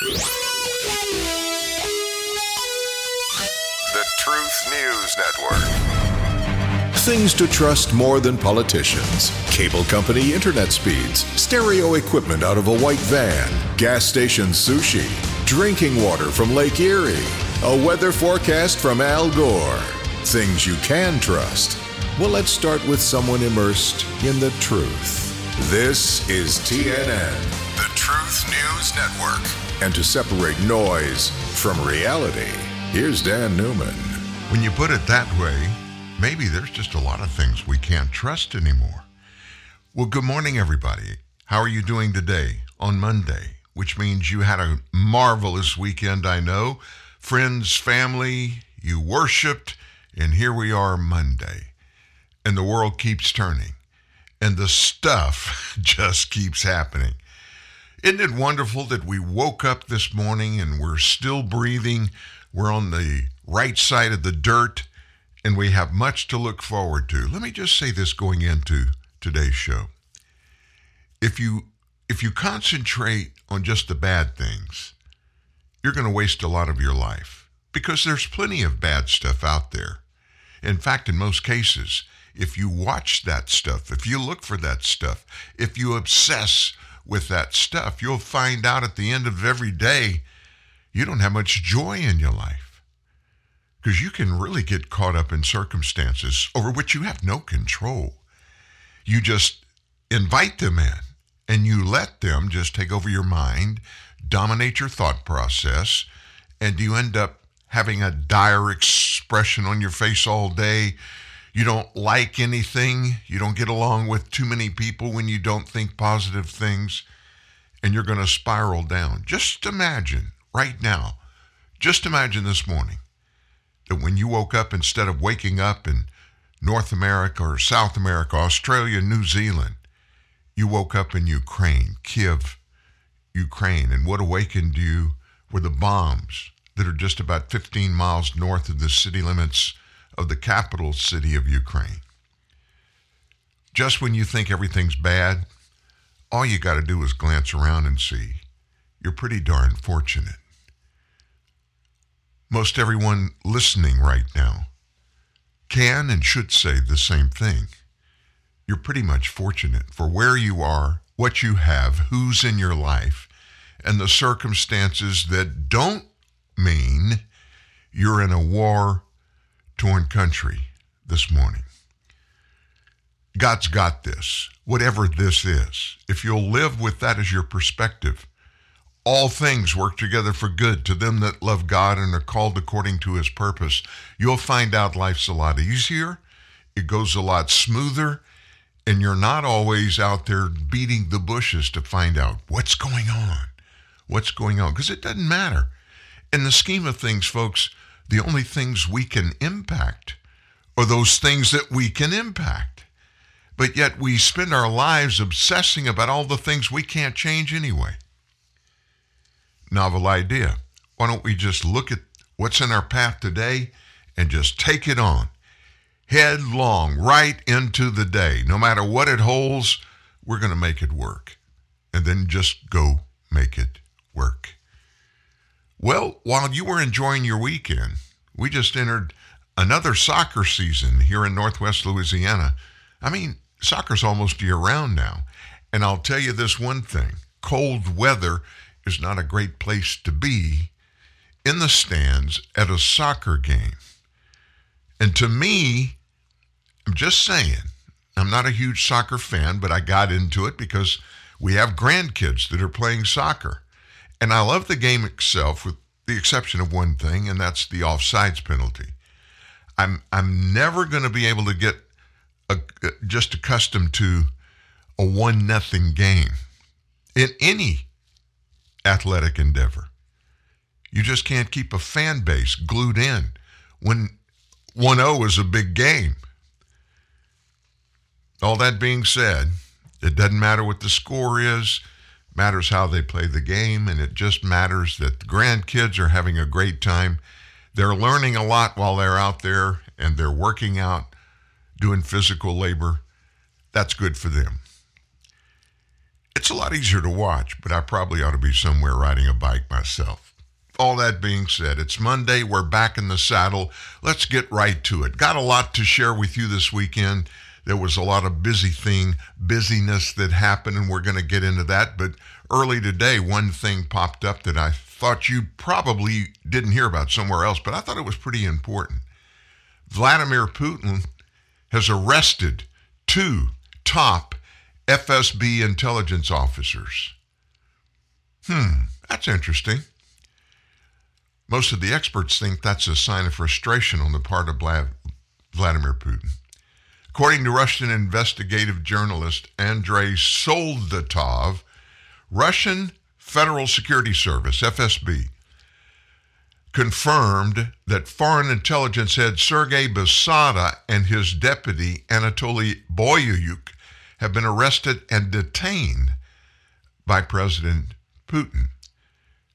The Truth News Network. Things to trust more than politicians. Cable company internet speeds, stereo equipment out of a white van, gas station sushi, drinking water from Lake Erie, a weather forecast from Al Gore. Things you can trust. Well, let's start with someone immersed in the truth. This is TNN, the Truth News Network. And to separate noise from reality, here's Dan Newman. When you put it that way, maybe there's just a lot of things we can't trust anymore. Well, good morning, everybody. How are you doing today on Monday? Which means you had a marvelous weekend, I know. Friends, family, you worshiped, and here we are Monday. And the world keeps turning, and the stuff just keeps happening. Isn't it wonderful that we woke up this morning and we're still breathing? We're on the right side of the dirt and we have much to look forward to. Let me just say this going into today's show. If you if you concentrate on just the bad things, you're going to waste a lot of your life because there's plenty of bad stuff out there. In fact, in most cases, if you watch that stuff, if you look for that stuff, if you obsess with that stuff, you'll find out at the end of every day you don't have much joy in your life. Because you can really get caught up in circumstances over which you have no control. You just invite them in and you let them just take over your mind, dominate your thought process, and you end up having a dire expression on your face all day. You don't like anything. You don't get along with too many people when you don't think positive things, and you're going to spiral down. Just imagine right now, just imagine this morning that when you woke up, instead of waking up in North America or South America, Australia, New Zealand, you woke up in Ukraine, Kiev, Ukraine, and what awakened you were the bombs that are just about 15 miles north of the city limits of the capital city of Ukraine. Just when you think everything's bad, all you got to do is glance around and see you're pretty darn fortunate. Most everyone listening right now can and should say the same thing. You're pretty much fortunate for where you are, what you have, who's in your life, and the circumstances that don't mean you're in a war torn country this morning. God's got this, whatever this is. If you'll live with that as your perspective, all things work together for good to them that love God and are called according to his purpose. You'll find out life's a lot easier, it goes a lot smoother, and you're not always out there beating the bushes to find out what's going on. What's going on? Because it doesn't matter. In the scheme of things, folks, the only things we can impact are those things that we can impact. But yet we spend our lives obsessing about all the things we can't change anyway novel idea. Why don't we just look at what's in our path today and just take it on? Headlong, right into the day. No matter what it holds, we're going to make it work. And then just go make it. Well, while you were enjoying your weekend, we just entered another soccer season here in Northwest Louisiana. I mean, soccer's almost year round now. And I'll tell you this one thing cold weather is not a great place to be in the stands at a soccer game. And to me, I'm just saying, I'm not a huge soccer fan, but I got into it because we have grandkids that are playing soccer. And I love the game itself with the exception of one thing, and that's the offsides penalty. I'm I'm never going to be able to get a, just accustomed to a one nothing game in any athletic endeavor. You just can't keep a fan base glued in when 1 0 is a big game. All that being said, it doesn't matter what the score is, matters how they play the game, and it just matters that the grandkids are having a great time. They're learning a lot while they're out there and they're working out, doing physical labor. That's good for them. It's a lot easier to watch, but I probably ought to be somewhere riding a bike myself. All that being said, it's Monday. We're back in the saddle. Let's get right to it. Got a lot to share with you this weekend. There was a lot of busy thing, busyness that happened, and we're going to get into that. But early today, one thing popped up that I thought you probably didn't hear about somewhere else, but I thought it was pretty important. Vladimir Putin has arrested two top FSB intelligence officers. Hmm, that's interesting. Most of the experts think that's a sign of frustration on the part of Vladimir Putin. According to Russian investigative journalist Andrei Soldatov, Russian Federal Security Service, FSB, confirmed that Foreign Intelligence head Sergei Beseda and his deputy Anatoly Bolyuk have been arrested and detained by President Putin.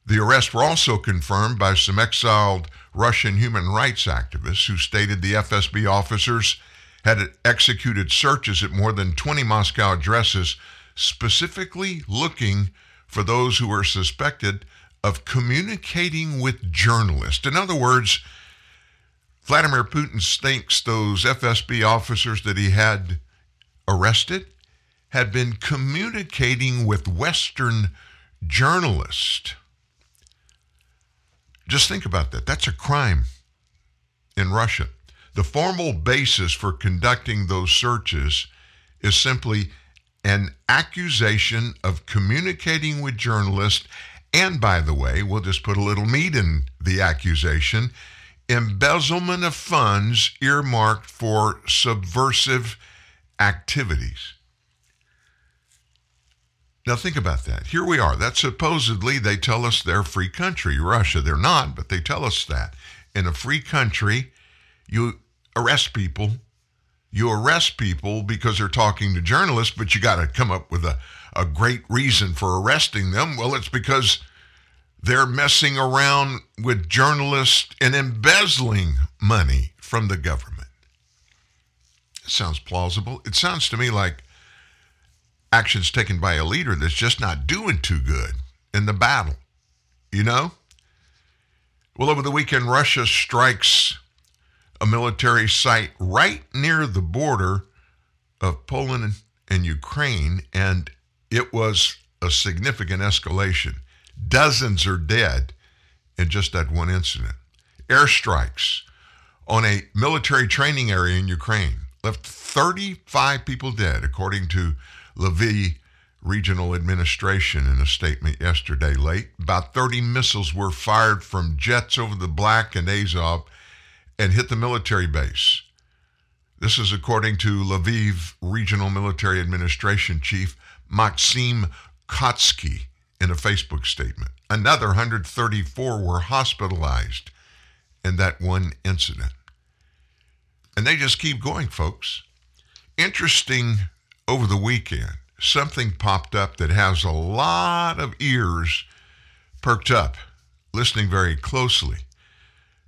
The arrests were also confirmed by some exiled Russian human rights activists who stated the FSB officers had executed searches at more than 20 Moscow addresses, specifically looking for those who were suspected of communicating with journalists. In other words, Vladimir Putin thinks those FSB officers that he had arrested had been communicating with Western journalists. Just think about that. That's a crime in Russia. The formal basis for conducting those searches is simply an accusation of communicating with journalists. And by the way, we'll just put a little meat in the accusation embezzlement of funds earmarked for subversive activities. Now, think about that. Here we are. That supposedly they tell us they're a free country. Russia, they're not, but they tell us that. In a free country, you arrest people. You arrest people because they're talking to journalists, but you got to come up with a, a great reason for arresting them. Well, it's because they're messing around with journalists and embezzling money from the government. It sounds plausible. It sounds to me like actions taken by a leader that's just not doing too good in the battle. You know? Well, over the weekend, Russia strikes a military site right near the border of Poland and Ukraine, and it was a significant escalation. Dozens are dead in just that one incident. Airstrikes on a military training area in Ukraine left 35 people dead, according to Lviv Regional Administration in a statement yesterday late. About 30 missiles were fired from jets over the Black and Azov and hit the military base. This is according to Lviv Regional Military Administration Chief Maxim Kotsky in a Facebook statement. Another 134 were hospitalized in that one incident. And they just keep going, folks. Interesting over the weekend, something popped up that has a lot of ears perked up, listening very closely.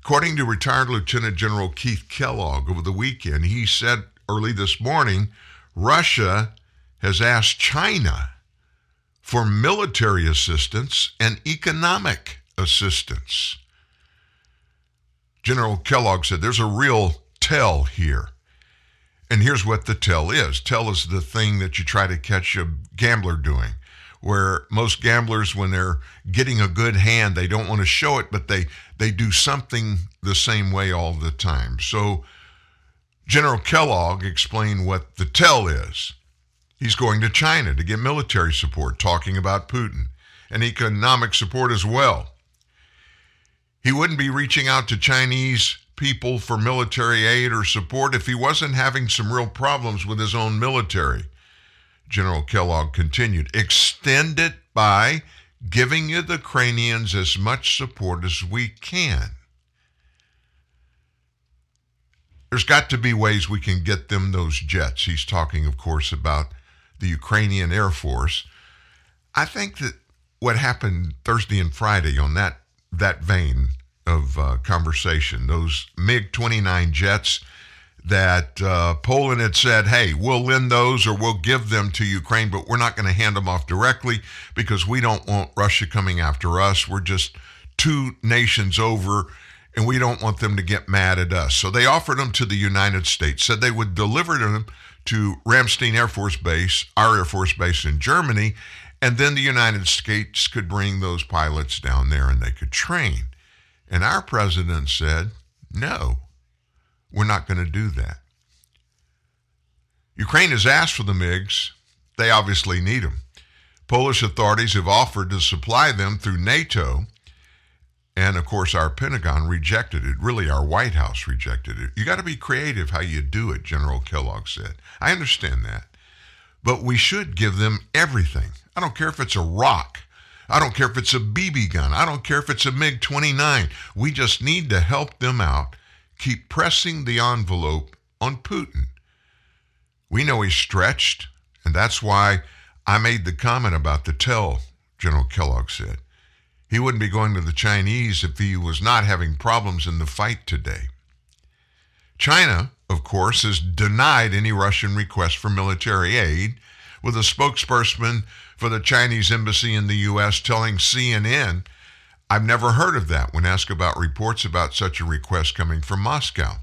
According to retired Lieutenant General Keith Kellogg over the weekend, he said early this morning Russia has asked China for military assistance and economic assistance. General Kellogg said there's a real tell here. And here's what the tell is tell is the thing that you try to catch a gambler doing, where most gamblers, when they're getting a good hand, they don't want to show it, but they, they do something the same way all the time. So General Kellogg explained what the tell is. He's going to China to get military support, talking about Putin, and economic support as well. He wouldn't be reaching out to Chinese people for military aid or support if he wasn't having some real problems with his own military. General Kellogg continued, extend it by giving you the Ukrainians as much support as we can. There's got to be ways we can get them those jets. He's talking, of course, about the Ukrainian Air Force. I think that what happened Thursday and Friday on that that vein of uh, conversation. Those MiG 29 jets, that uh, Poland had said, hey, we'll lend those or we'll give them to Ukraine, but we're not going to hand them off directly because we don't want Russia coming after us. We're just two nations over and we don't want them to get mad at us. So they offered them to the United States, said they would deliver them to Ramstein Air Force Base, our Air Force Base in Germany, and then the United States could bring those pilots down there and they could train. And our president said, no, we're not going to do that. Ukraine has asked for the MiGs. They obviously need them. Polish authorities have offered to supply them through NATO. And of course, our Pentagon rejected it. Really, our White House rejected it. You got to be creative how you do it, General Kellogg said. I understand that. But we should give them everything. I don't care if it's a rock. I don't care if it's a BB gun. I don't care if it's a MiG 29. We just need to help them out keep pressing the envelope on Putin. We know he's stretched, and that's why I made the comment about the tell, General Kellogg said. He wouldn't be going to the Chinese if he was not having problems in the fight today. China, of course, has denied any Russian request for military aid, with a spokesperson for the Chinese embassy in the U.S. telling CNN I've never heard of that when asked about reports about such a request coming from Moscow.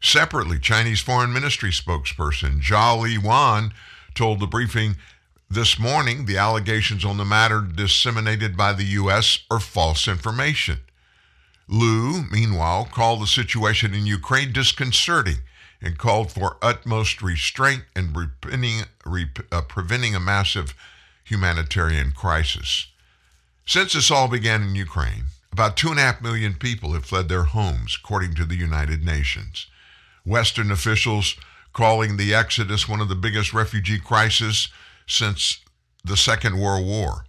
Separately, Chinese Foreign Ministry spokesperson Zhao Lijian told the briefing this morning the allegations on the matter disseminated by the U.S. are false information. Liu, meanwhile, called the situation in Ukraine disconcerting and called for utmost restraint and preventing, uh, preventing a massive humanitarian crisis. Since this all began in Ukraine, about two and a half million people have fled their homes, according to the United Nations. Western officials calling the exodus one of the biggest refugee crises since the Second World War.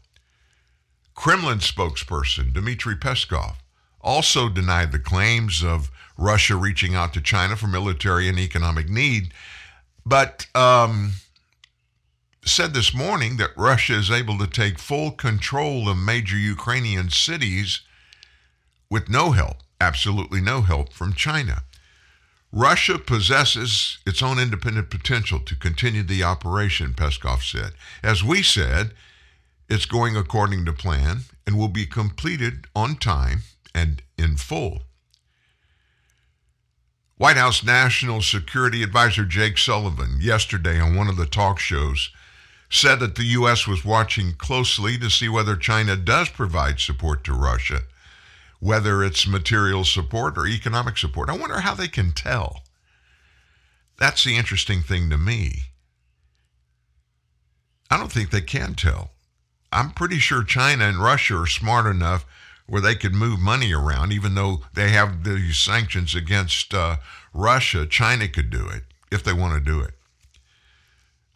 Kremlin spokesperson Dmitry Peskov also denied the claims of Russia reaching out to China for military and economic need, but um, said this morning that Russia is able to take full control of major Ukrainian cities with no help, absolutely no help from China. Russia possesses its own independent potential to continue the operation, Peskov said. As we said, it's going according to plan and will be completed on time and in full. White House National Security Advisor Jake Sullivan, yesterday on one of the talk shows, said that the U.S. was watching closely to see whether China does provide support to Russia, whether it's material support or economic support. I wonder how they can tell. That's the interesting thing to me. I don't think they can tell. I'm pretty sure China and Russia are smart enough where they could move money around, even though they have these sanctions against uh, Russia. China could do it if they want to do it.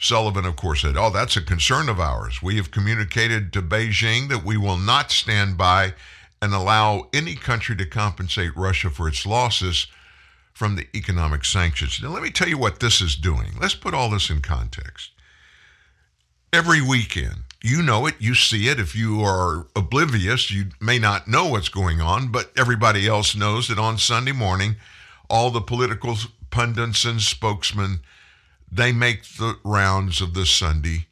Sullivan, of course, said, Oh, that's a concern of ours. We have communicated to Beijing that we will not stand by and allow any country to compensate Russia for its losses from the economic sanctions. Now, let me tell you what this is doing. Let's put all this in context. Every weekend, you know it, you see it. If you are oblivious, you may not know what's going on, but everybody else knows that on Sunday morning, all the political pundits and spokesmen they make the rounds of the Sunday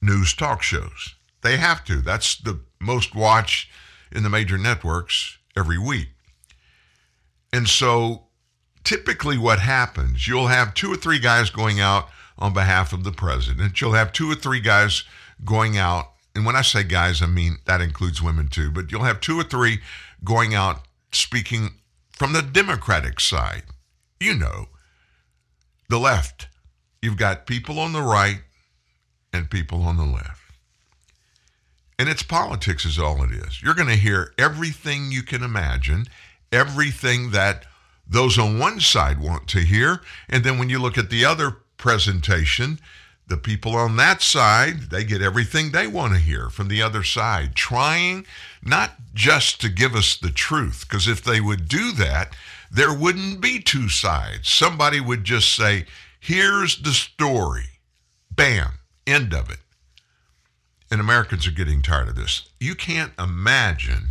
news talk shows. They have to. That's the most watched in the major networks every week. And so typically what happens, you'll have two or three guys going out on behalf of the president. You'll have two or three guys going out. And when I say guys, I mean that includes women too, but you'll have two or three going out speaking from the Democratic side. You know, the left. You've got people on the right and people on the left. And it's politics, is all it is. You're going to hear everything you can imagine, everything that those on one side want to hear. And then when you look at the other presentation, the people on that side, they get everything they want to hear from the other side, trying not just to give us the truth, because if they would do that, there wouldn't be two sides. Somebody would just say, Here's the story. Bam, end of it. And Americans are getting tired of this. You can't imagine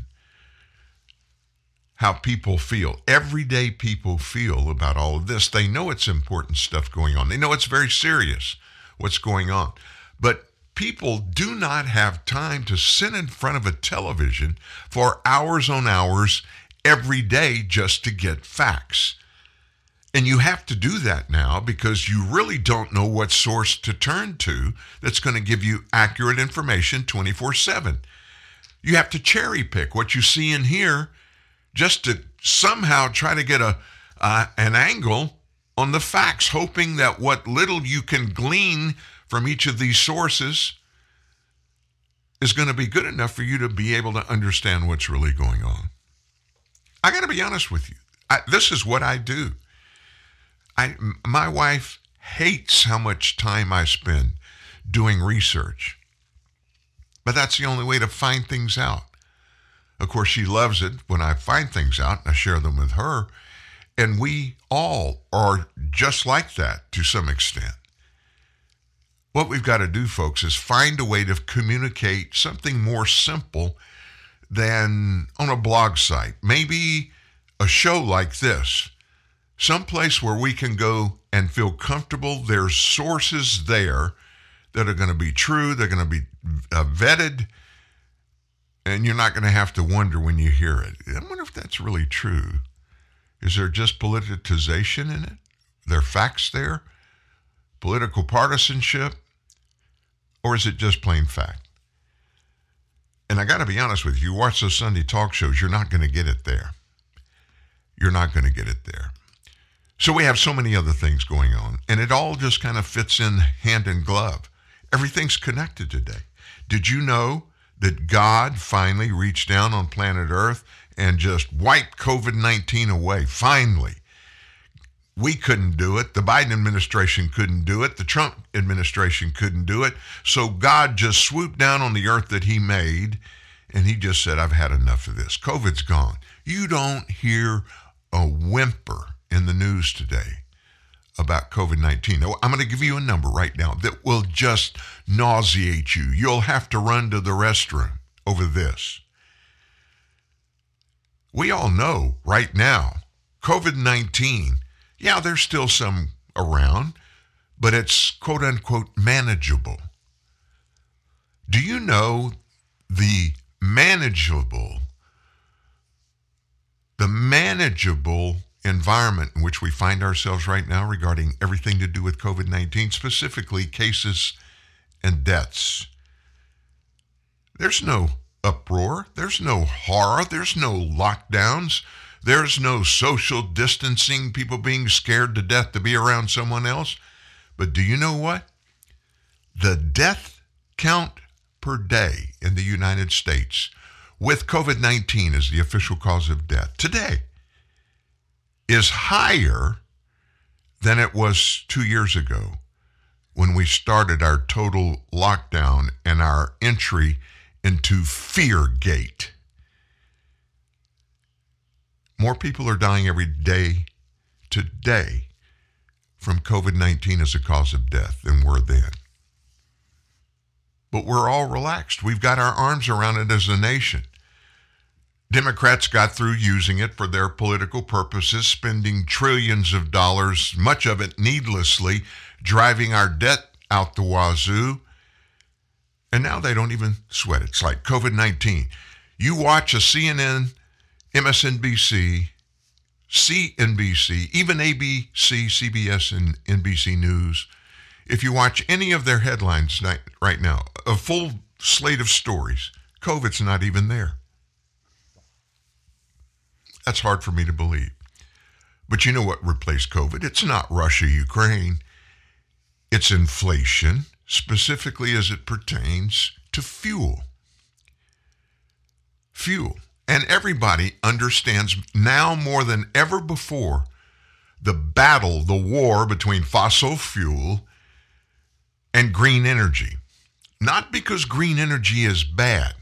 how people feel. Everyday people feel about all of this. They know it's important stuff going on. They know it's very serious what's going on. But people do not have time to sit in front of a television for hours on hours every day just to get facts. And you have to do that now because you really don't know what source to turn to that's going to give you accurate information 24 7. You have to cherry pick what you see and hear just to somehow try to get a uh, an angle on the facts, hoping that what little you can glean from each of these sources is going to be good enough for you to be able to understand what's really going on. I got to be honest with you. I, this is what I do. I, my wife hates how much time I spend doing research, but that's the only way to find things out. Of course, she loves it when I find things out and I share them with her. And we all are just like that to some extent. What we've got to do, folks, is find a way to communicate something more simple than on a blog site. Maybe a show like this, someplace where we can go and feel comfortable. There's sources there that are going to be true, they're going to be uh, vetted and you're not going to have to wonder when you hear it. I wonder if that's really true. Is there just politicization in it? There Are facts there? Political partisanship? Or is it just plain fact? And I got to be honest with you, you watch those Sunday talk shows, you're not going to get it there. You're not going to get it there. So we have so many other things going on, and it all just kind of fits in hand in glove. Everything's connected today. Did you know that God finally reached down on planet Earth and just wiped COVID 19 away. Finally. We couldn't do it. The Biden administration couldn't do it. The Trump administration couldn't do it. So God just swooped down on the earth that He made and He just said, I've had enough of this. COVID's gone. You don't hear a whimper in the news today about COVID 19. I'm going to give you a number right now that will just nauseate you. You'll have to run to the restroom over this. We all know right now, COVID 19, yeah, there's still some around, but it's quote unquote manageable. Do you know the manageable, the manageable environment in which we find ourselves right now regarding everything to do with COVID 19, specifically cases and deaths. There's no uproar, there's no horror, there's no lockdowns, there's no social distancing, people being scared to death to be around someone else. But do you know what? The death count per day in the United States with COVID 19 as the official cause of death today is higher than it was two years ago when we started our total lockdown and our entry into fear gate. More people are dying every day today from COVID 19 as a cause of death than were then. But we're all relaxed. We've got our arms around it as a nation. Democrats got through using it for their political purposes, spending trillions of dollars, much of it needlessly, driving our debt out the wazoo. And now they don't even sweat it. It's like COVID 19. You watch a CNN, MSNBC, CNBC, even ABC, CBS, and NBC News. If you watch any of their headlines right now, a full slate of stories, COVID's not even there. That's hard for me to believe. But you know what replaced COVID? It's not Russia, Ukraine. It's inflation, specifically as it pertains to fuel. Fuel. And everybody understands now more than ever before the battle, the war between fossil fuel and green energy. Not because green energy is bad.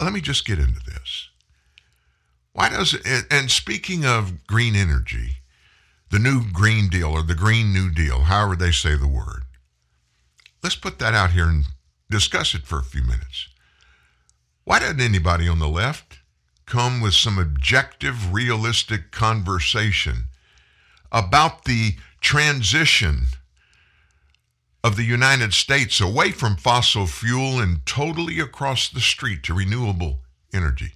let me just get into this. Why does it, and speaking of green energy, the new Green Deal or the Green New Deal, however they say the word, let's put that out here and discuss it for a few minutes. Why doesn't anybody on the left come with some objective, realistic conversation about the transition of the United States away from fossil fuel and totally across the street to renewable energy.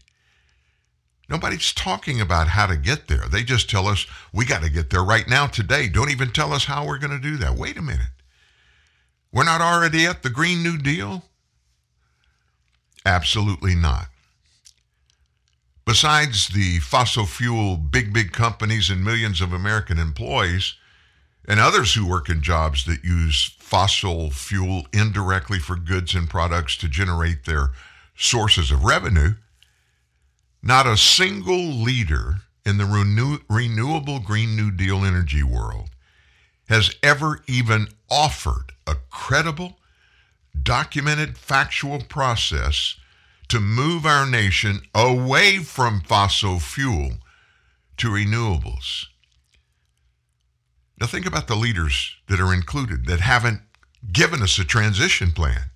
Nobody's talking about how to get there. They just tell us we got to get there right now today. Don't even tell us how we're going to do that. Wait a minute. We're not already at the Green New Deal? Absolutely not. Besides the fossil fuel big, big companies and millions of American employees and others who work in jobs that use fossil fuel indirectly for goods and products to generate their sources of revenue, not a single leader in the renew- renewable Green New Deal energy world has ever even offered a credible, documented, factual process to move our nation away from fossil fuel to renewables. Now, think about the leaders that are included that haven't given us a transition plan.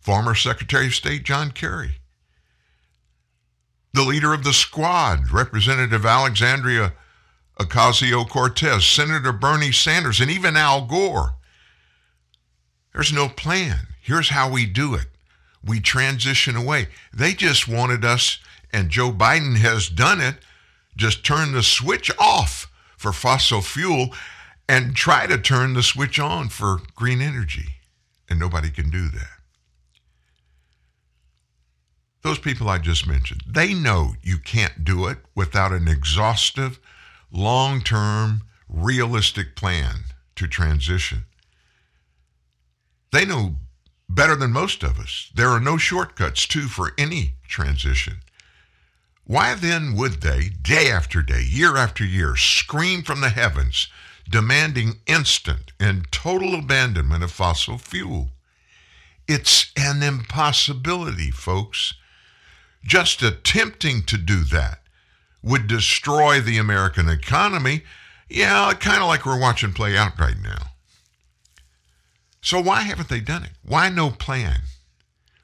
Former Secretary of State John Kerry, the leader of the squad, Representative Alexandria Ocasio Cortez, Senator Bernie Sanders, and even Al Gore. There's no plan. Here's how we do it we transition away. They just wanted us, and Joe Biden has done it, just turn the switch off for fossil fuel and try to turn the switch on for green energy. And nobody can do that. Those people I just mentioned, they know you can't do it without an exhaustive, long term, realistic plan to transition. They know better than most of us. There are no shortcuts, too, for any transition. Why then would they, day after day, year after year, scream from the heavens, demanding instant and total abandonment of fossil fuel? It's an impossibility, folks. Just attempting to do that would destroy the American economy. Yeah, kind of like we're watching play out right now. So why haven't they done it? Why no plan?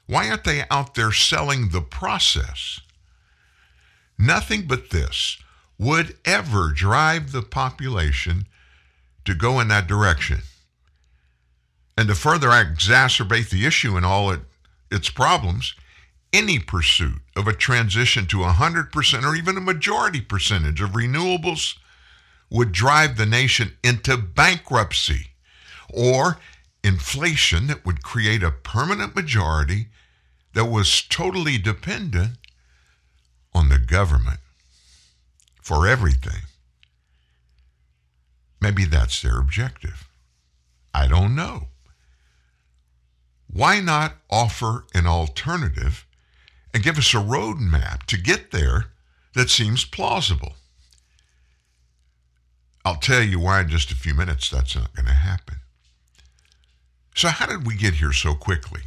Why aren't they out there selling the process? Nothing but this would ever drive the population to go in that direction. And to further exacerbate the issue and all it, its problems, any pursuit of a transition to 100% or even a majority percentage of renewables would drive the nation into bankruptcy or inflation that would create a permanent majority that was totally dependent on the government for everything. Maybe that's their objective. I don't know. Why not offer an alternative and give us a roadmap to get there that seems plausible? I'll tell you why in just a few minutes that's not going to happen. So, how did we get here so quickly?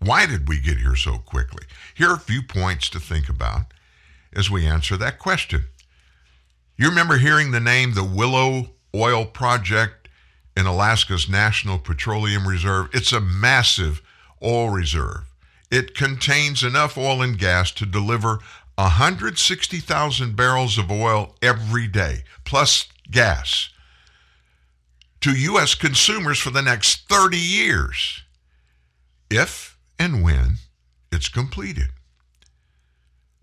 Why did we get here so quickly? Here are a few points to think about as we answer that question. You remember hearing the name the Willow Oil Project in Alaska's National Petroleum Reserve? It's a massive oil reserve. It contains enough oil and gas to deliver 160,000 barrels of oil every day, plus gas to U.S. consumers for the next 30 years, if and when it's completed.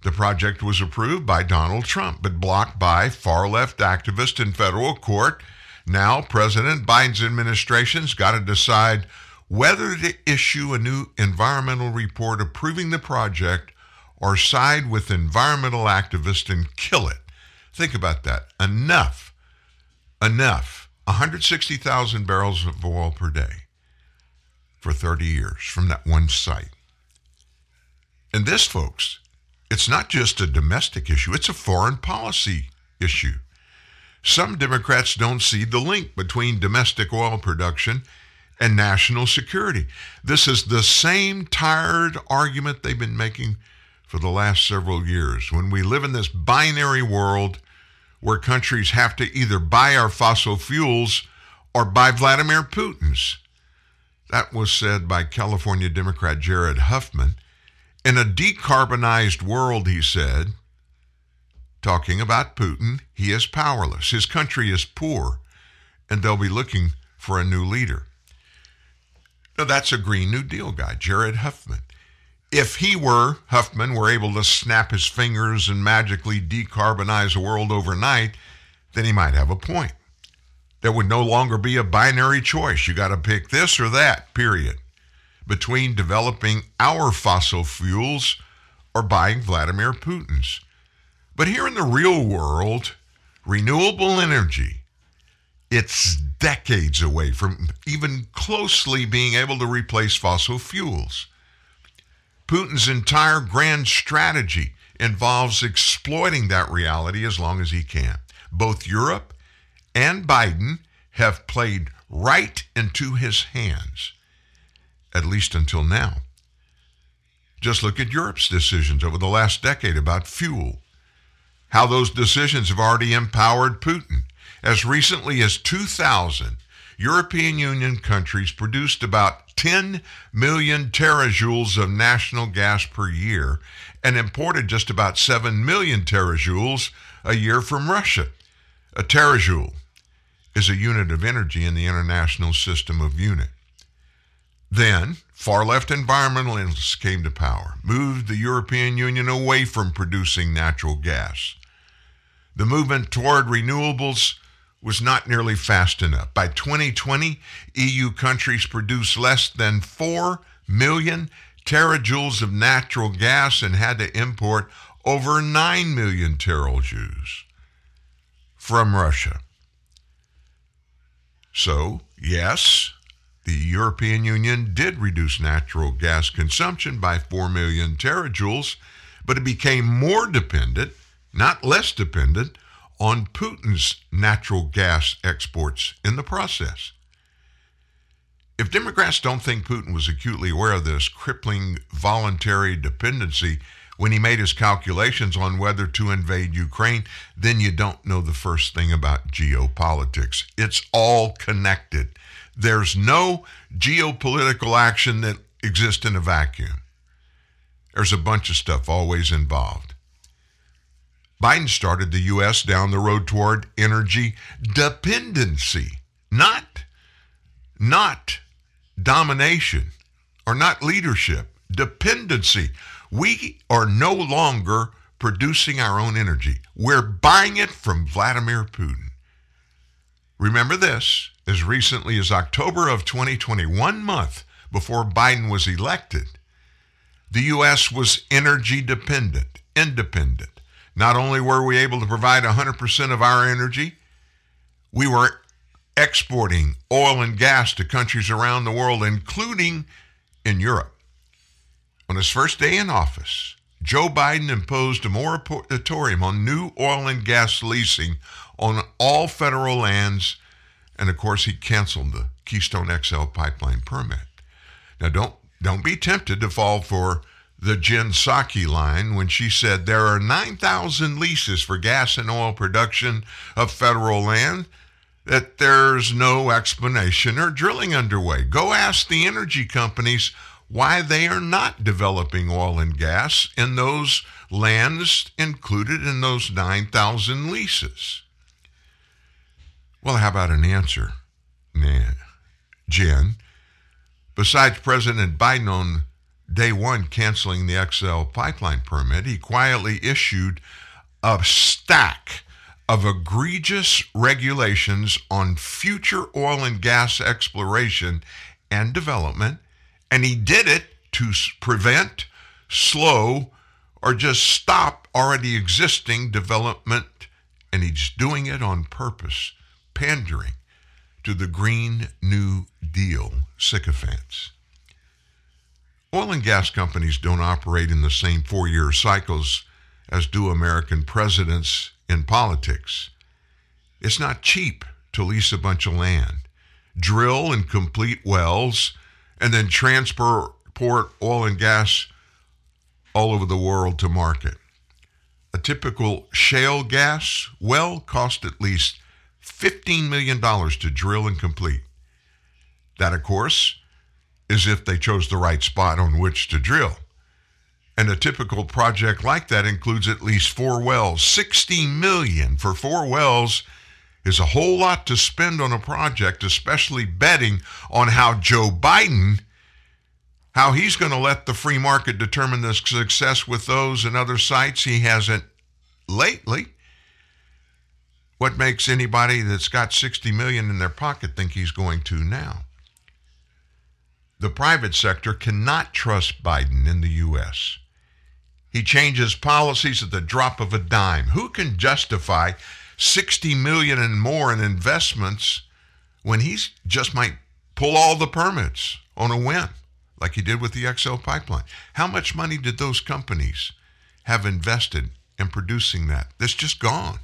The project was approved by Donald Trump, but blocked by far left activists in federal court. Now, President Biden's administration's got to decide whether to issue a new environmental report approving the project or side with environmental activists and kill it. Think about that. Enough. Enough 160,000 barrels of oil per day for 30 years from that one site. And this, folks, it's not just a domestic issue, it's a foreign policy issue. Some Democrats don't see the link between domestic oil production and national security. This is the same tired argument they've been making for the last several years. When we live in this binary world where countries have to either buy our fossil fuels or buy Vladimir Putin's. That was said by California Democrat Jared Huffman. In a decarbonized world, he said, talking about Putin. He is powerless. His country is poor, and they'll be looking for a new leader. Now, that's a Green New Deal guy, Jared Huffman. If he were, Huffman, were able to snap his fingers and magically decarbonize the world overnight, then he might have a point. There would no longer be a binary choice. You got to pick this or that, period, between developing our fossil fuels or buying Vladimir Putin's. But here in the real world, renewable energy, it's decades away from even closely being able to replace fossil fuels. Putin's entire grand strategy involves exploiting that reality as long as he can. Both Europe and Biden have played right into his hands, at least until now. Just look at Europe's decisions over the last decade about fuel how those decisions have already empowered Putin. As recently as 2000, European Union countries produced about 10 million terajoules of national gas per year and imported just about 7 million terajoules a year from Russia. A terajoule is a unit of energy in the international system of unit. Then, far left environmentalists came to power, moved the European Union away from producing natural gas. The movement toward renewables was not nearly fast enough. By 2020, EU countries produced less than 4 million terajoules of natural gas and had to import over 9 million terajoules from Russia. So, yes, the European Union did reduce natural gas consumption by 4 million terajoules, but it became more dependent not less dependent on Putin's natural gas exports in the process. If Democrats don't think Putin was acutely aware of this crippling voluntary dependency when he made his calculations on whether to invade Ukraine, then you don't know the first thing about geopolitics. It's all connected. There's no geopolitical action that exists in a vacuum. There's a bunch of stuff always involved. Biden started the U.S. down the road toward energy dependency, not, not domination or not leadership, dependency. We are no longer producing our own energy. We're buying it from Vladimir Putin. Remember this as recently as October of 2020, one month before Biden was elected, the U.S. was energy dependent, independent. Not only were we able to provide 100% of our energy, we were exporting oil and gas to countries around the world, including in Europe. On his first day in office, Joe Biden imposed a moratorium on new oil and gas leasing on all federal lands, and of course, he canceled the Keystone XL pipeline permit. Now, don't don't be tempted to fall for the Jen Psaki line when she said there are 9,000 leases for gas and oil production of federal land, that there's no explanation or drilling underway. Go ask the energy companies why they are not developing oil and gas in those lands included in those 9,000 leases. Well, how about an answer? Nah. Jen, besides President Biden on day one canceling the XL pipeline permit, he quietly issued a stack of egregious regulations on future oil and gas exploration and development, and he did it to prevent, slow, or just stop already existing development, and he's doing it on purpose, pandering to the Green New Deal sycophants. Oil and gas companies don't operate in the same four year cycles as do American presidents in politics. It's not cheap to lease a bunch of land, drill and complete wells, and then transport oil and gas all over the world to market. A typical shale gas well cost at least $15 million to drill and complete. That, of course, is if they chose the right spot on which to drill. And a typical project like that includes at least four wells. 60 million for four wells is a whole lot to spend on a project, especially betting on how Joe Biden how he's going to let the free market determine the success with those and other sites he hasn't lately. What makes anybody that's got 60 million in their pocket think he's going to now? The private sector cannot trust Biden in the US. He changes policies at the drop of a dime. Who can justify 60 million and more in investments when he's just might pull all the permits on a whim? like he did with the XL pipeline. How much money did those companies have invested in producing that? That's just gone.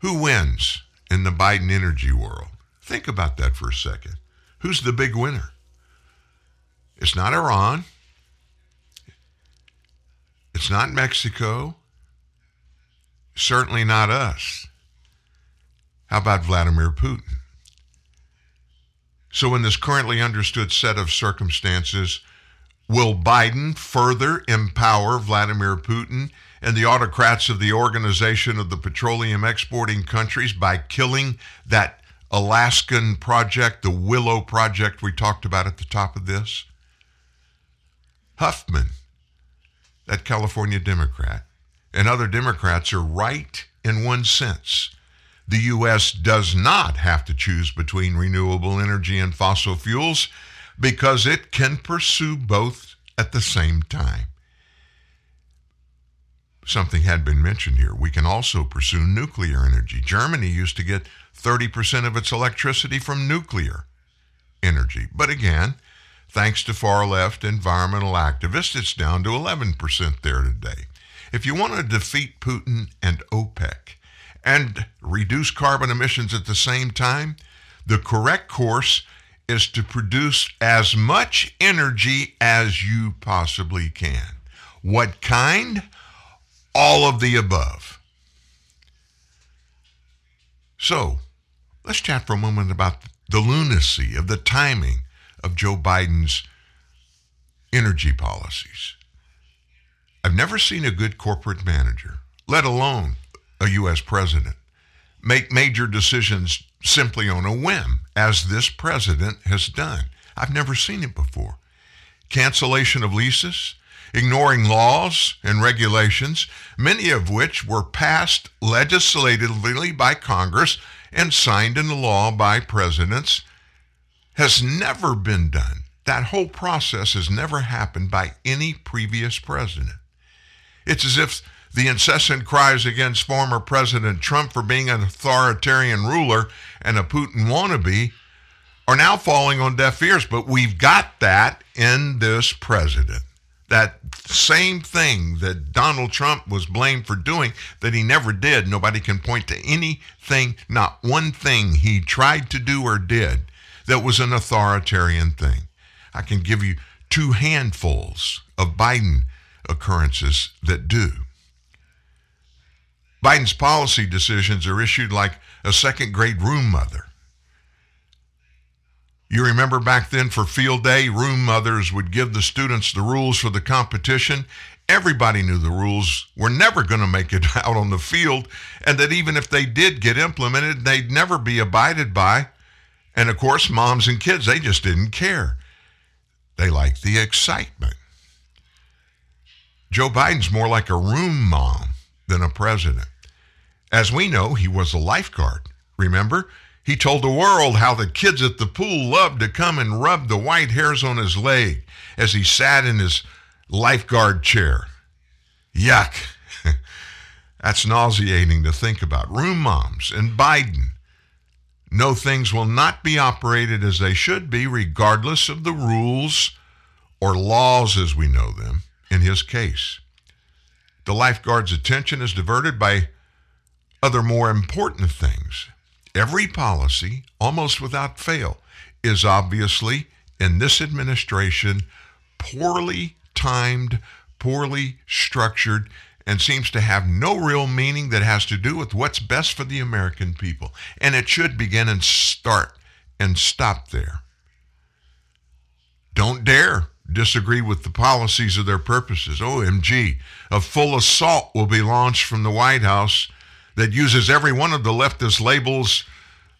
Who wins in the Biden energy world? Think about that for a second. Who's the big winner? It's not Iran. It's not Mexico. Certainly not us. How about Vladimir Putin? So, in this currently understood set of circumstances, will Biden further empower Vladimir Putin and the autocrats of the Organization of the Petroleum Exporting Countries by killing that Alaskan project, the Willow Project we talked about at the top of this? Huffman, that California Democrat, and other Democrats are right in one sense the U.S. does not have to choose between renewable energy and fossil fuels because it can pursue both at the same time. Something had been mentioned here. We can also pursue nuclear energy. Germany used to get 30% of its electricity from nuclear energy. But again, thanks to far left environmental activists, it's down to 11% there today. If you want to defeat Putin and OPEC, and reduce carbon emissions at the same time, the correct course is to produce as much energy as you possibly can. What kind? All of the above. So, let's chat for a moment about the lunacy of the timing of Joe Biden's energy policies. I've never seen a good corporate manager, let alone a U.S. president make major decisions simply on a whim, as this president has done. I've never seen it before. Cancellation of leases, ignoring laws and regulations, many of which were passed legislatively by Congress and signed into law by presidents, has never been done. That whole process has never happened by any previous president. It's as if the incessant cries against former President Trump for being an authoritarian ruler and a Putin wannabe are now falling on deaf ears. But we've got that in this president. That same thing that Donald Trump was blamed for doing that he never did. Nobody can point to anything, not one thing he tried to do or did that was an authoritarian thing. I can give you two handfuls of Biden occurrences that do. Biden's policy decisions are issued like a second grade room mother. You remember back then for field day, room mothers would give the students the rules for the competition. Everybody knew the rules were never going to make it out on the field, and that even if they did get implemented, they'd never be abided by. And of course, moms and kids, they just didn't care. They liked the excitement. Joe Biden's more like a room mom than a president. As we know, he was a lifeguard. Remember? He told the world how the kids at the pool loved to come and rub the white hairs on his leg as he sat in his lifeguard chair. Yuck. That's nauseating to think about. Room moms and Biden know things will not be operated as they should be, regardless of the rules or laws as we know them in his case. The lifeguard's attention is diverted by other more important things. Every policy, almost without fail, is obviously in this administration poorly timed, poorly structured, and seems to have no real meaning that has to do with what's best for the American people. And it should begin and start and stop there. Don't dare disagree with the policies or their purposes. Oh, OMG, a full assault will be launched from the White House that uses every one of the leftist labels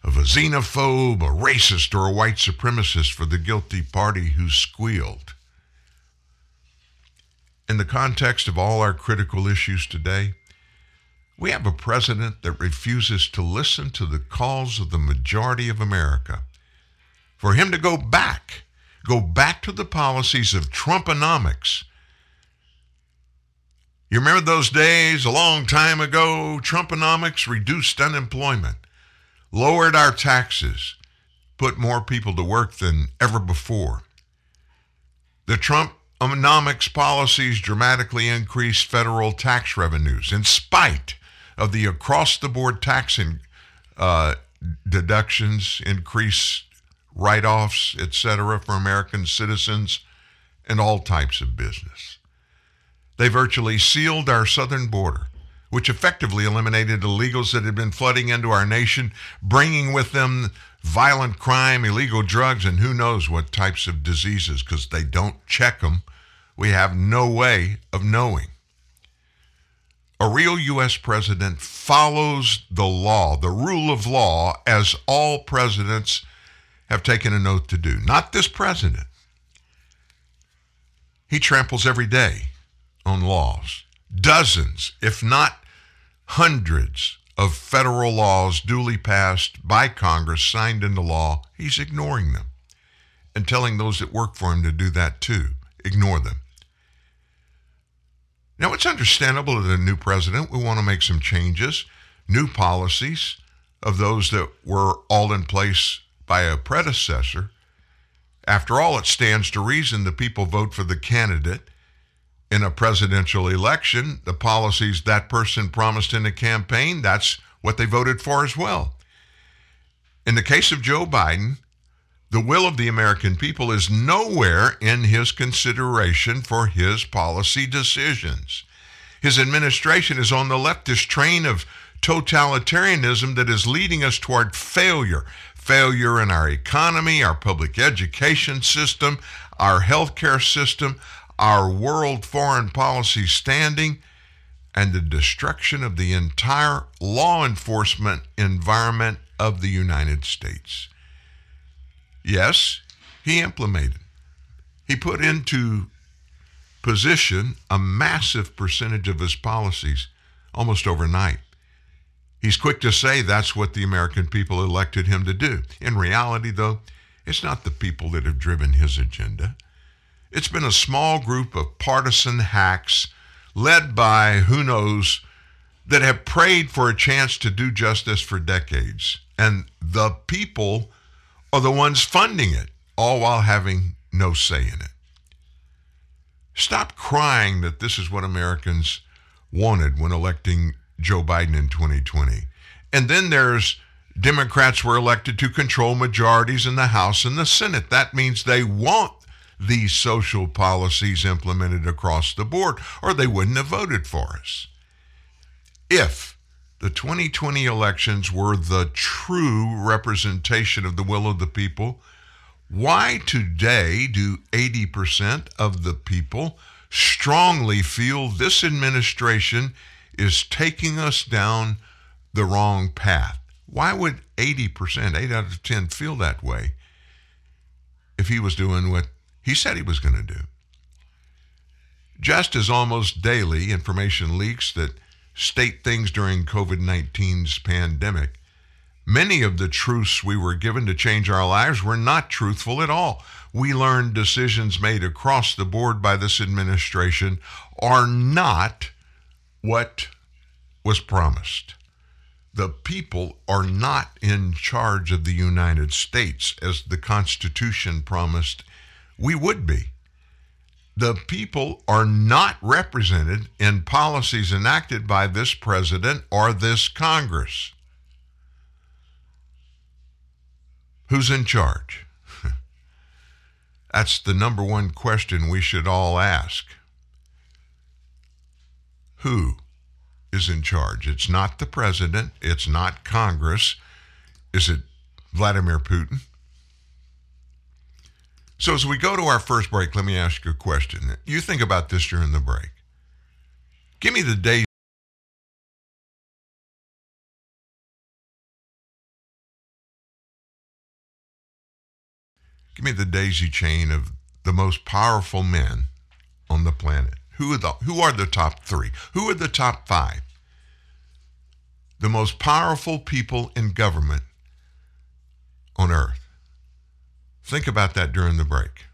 of a xenophobe, a racist, or a white supremacist for the guilty party who squealed. In the context of all our critical issues today, we have a president that refuses to listen to the calls of the majority of America. For him to go back, go back to the policies of Trumponomics. You remember those days a long time ago? Trumponomics reduced unemployment, lowered our taxes, put more people to work than ever before. The Trumponomics policies dramatically increased federal tax revenues in spite of the across the board tax in, uh, deductions, increased write offs, etc., for American citizens and all types of business. They virtually sealed our southern border, which effectively eliminated illegals that had been flooding into our nation, bringing with them violent crime, illegal drugs, and who knows what types of diseases because they don't check them. We have no way of knowing. A real U.S. president follows the law, the rule of law, as all presidents have taken an oath to do. Not this president. He tramples every day on laws. Dozens, if not hundreds, of federal laws duly passed by Congress, signed into law. He's ignoring them and telling those that work for him to do that too. Ignore them. Now, it's understandable that a new president will want to make some changes, new policies of those that were all in place by a predecessor. After all, it stands to reason the people vote for the candidate in a presidential election. The policies that person promised in a campaign, that's what they voted for as well. In the case of Joe Biden, the will of the American people is nowhere in his consideration for his policy decisions. His administration is on the leftist train of totalitarianism that is leading us toward failure. Failure in our economy, our public education system, our healthcare system, our world foreign policy standing, and the destruction of the entire law enforcement environment of the United States. Yes, he implemented. He put into position a massive percentage of his policies almost overnight. He's quick to say that's what the American people elected him to do. In reality, though, it's not the people that have driven his agenda. It's been a small group of partisan hacks led by who knows that have prayed for a chance to do justice for decades. And the people are the ones funding it, all while having no say in it. Stop crying that this is what Americans wanted when electing Joe Biden in 2020. And then there's Democrats were elected to control majorities in the House and the Senate. That means they want these social policies implemented across the board, or they wouldn't have voted for us. If the 2020 elections were the true representation of the will of the people, why today do 80% of the people strongly feel this administration is taking us down the wrong path? Why would 80%, 8 out of 10, feel that way if he was doing what he said he was going to do? Just as almost daily information leaks that state things during COVID 19's pandemic, Many of the truths we were given to change our lives were not truthful at all. We learned decisions made across the board by this administration are not what was promised. The people are not in charge of the United States as the Constitution promised we would be. The people are not represented in policies enacted by this president or this Congress. Who's in charge? That's the number one question we should all ask. Who is in charge? It's not the president, it's not Congress. Is it Vladimir Putin? So as we go to our first break, let me ask you a question. You think about this during the break. Give me the days. Give me the daisy chain of the most powerful men on the planet. Who are the who are the top 3? Who are the top 5? The most powerful people in government on earth. Think about that during the break.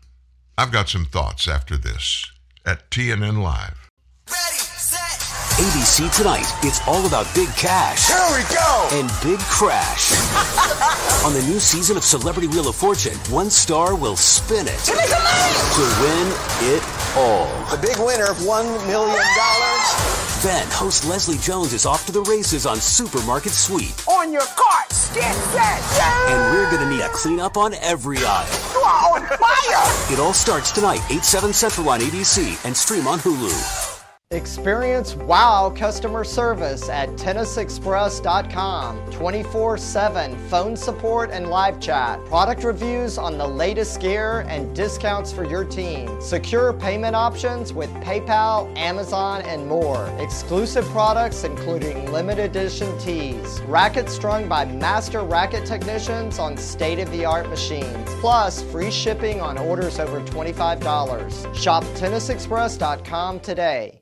I've got some thoughts after this at TNN Live. Ready, set. ABC Tonight, it's all about big cash Here we go. and big crash. On the new season of Celebrity Wheel of Fortune, one star will spin it Give me the money. to win it all. The big winner, of $1 million. Then, host Leslie Jones is off to the races on Supermarket Sweep. On your carts. Get set. Yeah. And we're going to need a cleanup on every aisle. You are on fire. It all starts tonight, 8, 7 Central on ABC and stream on Hulu. Experience wow customer service at tennisexpress.com. 24 7 phone support and live chat. Product reviews on the latest gear and discounts for your team. Secure payment options with PayPal, Amazon, and more. Exclusive products including limited edition tees. Rackets strung by master racket technicians on state of the art machines. Plus, free shipping on orders over $25. Shop tennisexpress.com today.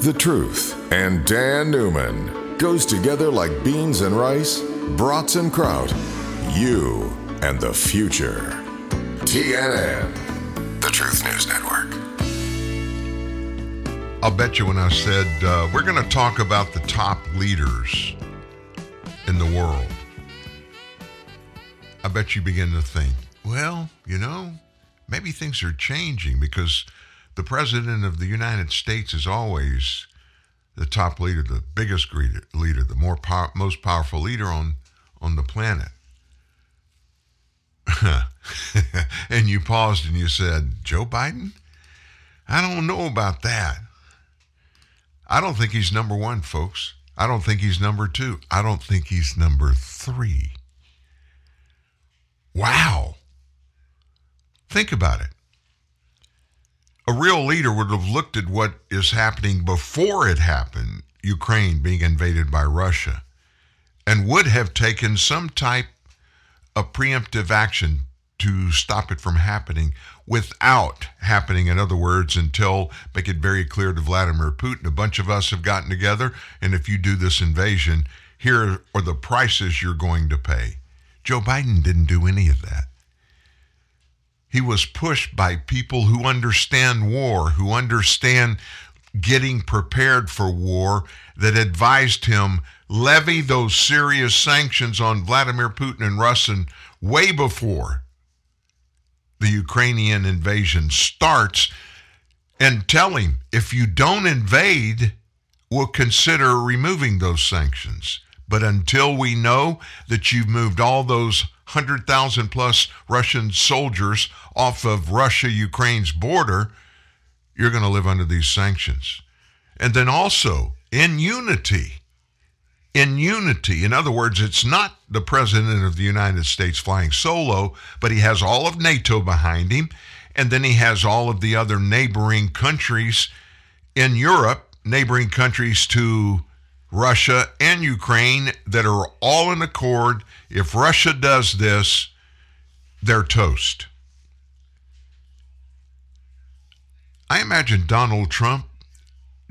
The Truth and Dan Newman goes together like beans and rice, brats and kraut. You and the future. TNN, the Truth News Network. I'll bet you when I said uh, we're going to talk about the top leaders in the world, I bet you begin to think, well, you know, maybe things are changing because the president of the United States is always the top leader, the biggest leader, the more most powerful leader on on the planet. and you paused and you said, Joe Biden? I don't know about that. I don't think he's number one, folks. I don't think he's number two. I don't think he's number three. Wow. Think about it. A real leader would have looked at what is happening before it happened, Ukraine being invaded by Russia, and would have taken some type of preemptive action to stop it from happening without happening. In other words, until make it very clear to Vladimir Putin, a bunch of us have gotten together, and if you do this invasion, here are the prices you're going to pay. Joe Biden didn't do any of that. He was pushed by people who understand war, who understand getting prepared for war, that advised him levy those serious sanctions on Vladimir Putin and Russia way before the Ukrainian invasion starts and tell him if you don't invade, we'll consider removing those sanctions. But until we know that you've moved all those 100,000 plus Russian soldiers off of Russia Ukraine's border, you're going to live under these sanctions. And then also in unity, in unity. In other words, it's not the President of the United States flying solo, but he has all of NATO behind him. And then he has all of the other neighboring countries in Europe, neighboring countries to Russia, and Ukraine that are all in accord. If Russia does this, they're toast. I imagine Donald Trump,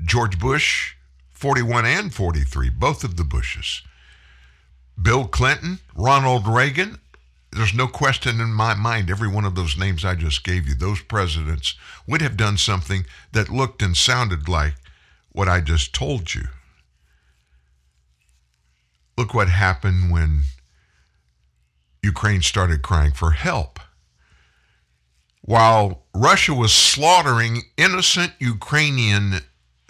George Bush, 41 and 43, both of the Bushes, Bill Clinton, Ronald Reagan. There's no question in my mind, every one of those names I just gave you, those presidents would have done something that looked and sounded like what I just told you. Look what happened when Ukraine started crying for help. While Russia was slaughtering innocent Ukrainian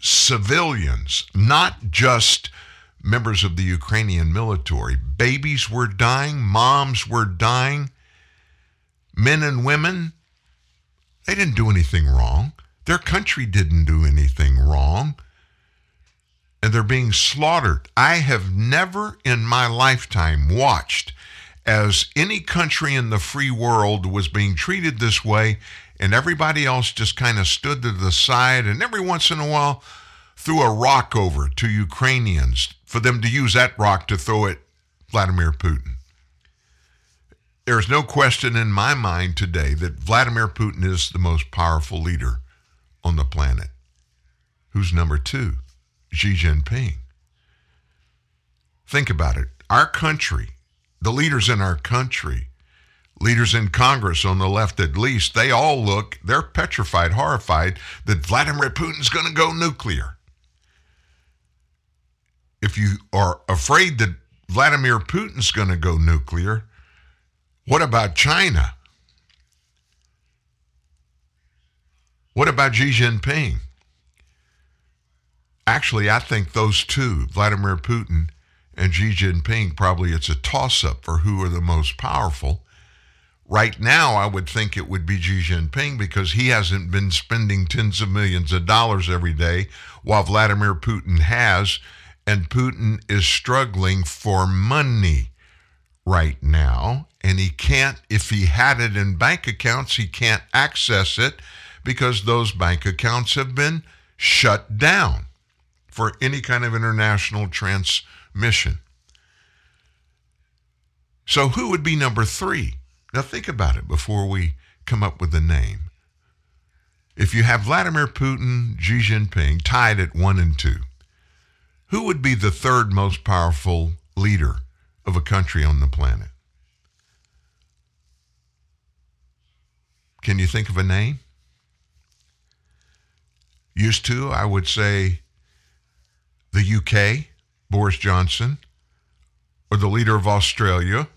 civilians, not just members of the Ukrainian military, babies were dying, moms were dying, men and women, they didn't do anything wrong. Their country didn't do anything wrong. And they're being slaughtered. I have never in my lifetime watched as any country in the free world was being treated this way, and everybody else just kind of stood to the side and every once in a while threw a rock over to Ukrainians for them to use that rock to throw at Vladimir Putin. There's no question in my mind today that Vladimir Putin is the most powerful leader on the planet. Who's number two? Xi Jinping. Think about it. Our country the leaders in our country, leaders in Congress on the left at least, they all look, they're petrified, horrified that Vladimir Putin's going to go nuclear. If you are afraid that Vladimir Putin's going to go nuclear, what about China? What about Xi Jinping? Actually, I think those two, Vladimir Putin and Xi Jinping, probably it's a toss up for who are the most powerful. Right now, I would think it would be Xi Jinping because he hasn't been spending tens of millions of dollars every day while Vladimir Putin has. And Putin is struggling for money right now. And he can't, if he had it in bank accounts, he can't access it because those bank accounts have been shut down for any kind of international transmission. So, who would be number three? Now, think about it before we come up with a name. If you have Vladimir Putin, Xi Jinping tied at one and two, who would be the third most powerful leader of a country on the planet? Can you think of a name? Used to, I would say the UK, Boris Johnson, or the leader of Australia,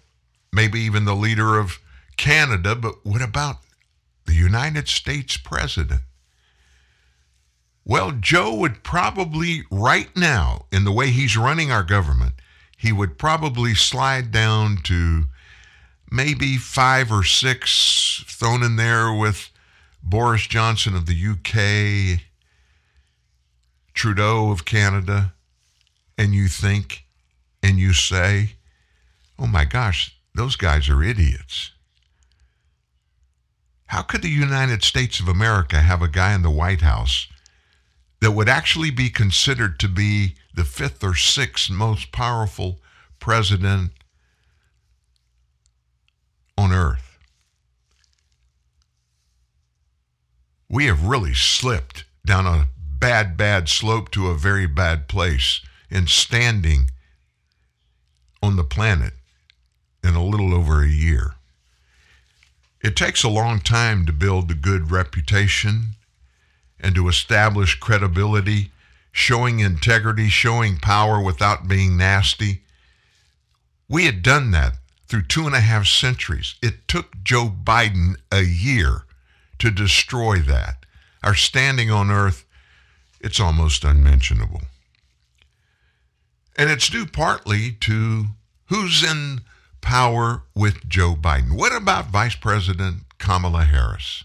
maybe even the leader of Canada, but what about the United States president? Well, Joe would probably, right now, in the way he's running our government, he would probably slide down to maybe five or six thrown in there with Boris Johnson of the UK, Trudeau of Canada, and you think and you say, oh my gosh, those guys are idiots. How could the United States of America have a guy in the White House that would actually be considered to be the fifth or sixth most powerful president on earth? We have really slipped down a bad, bad slope to a very bad place in standing on the planet in a little over a year. It takes a long time to build a good reputation and to establish credibility, showing integrity, showing power without being nasty. We had done that through two and a half centuries. It took Joe Biden a year to destroy that. Our standing on earth, it's almost unmentionable. And it's due partly to who's in power with Joe Biden. What about Vice President Kamala Harris?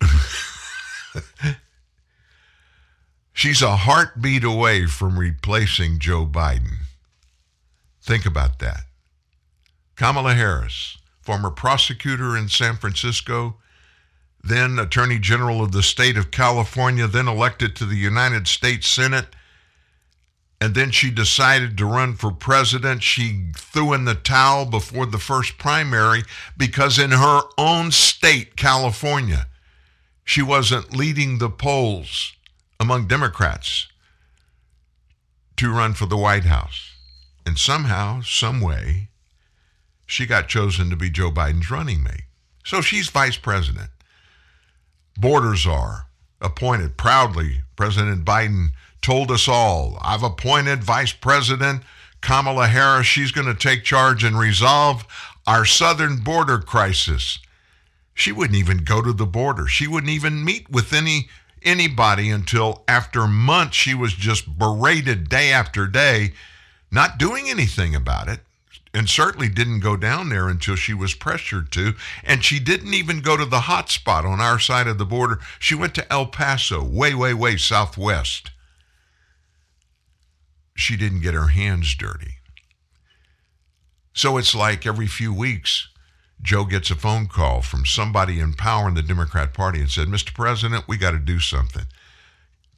She's a heartbeat away from replacing Joe Biden. Think about that. Kamala Harris, former prosecutor in San Francisco, then Attorney General of the state of California, then elected to the United States Senate. and then she decided to run for president. She threw in the towel before the first primary because in her own state, California, she wasn't leading the polls among Democrats to run for the White House. And somehow, some way, she got chosen to be Joe Biden's running mate. So she's vice president. Borders are appointed proudly. President Biden told us all, I've appointed Vice President Kamala Harris. She's going to take charge and resolve our southern border crisis. She wouldn't even go to the border. She wouldn't even meet with any anybody until after months she was just berated day after day, not doing anything about it. And certainly didn't go down there until she was pressured to. And she didn't even go to the hot spot on our side of the border. She went to El Paso, way, way, way southwest she didn't get her hands dirty. So it's like every few weeks, Joe gets a phone call from somebody in power in the Democrat Party and said, Mr. President, we got to do something.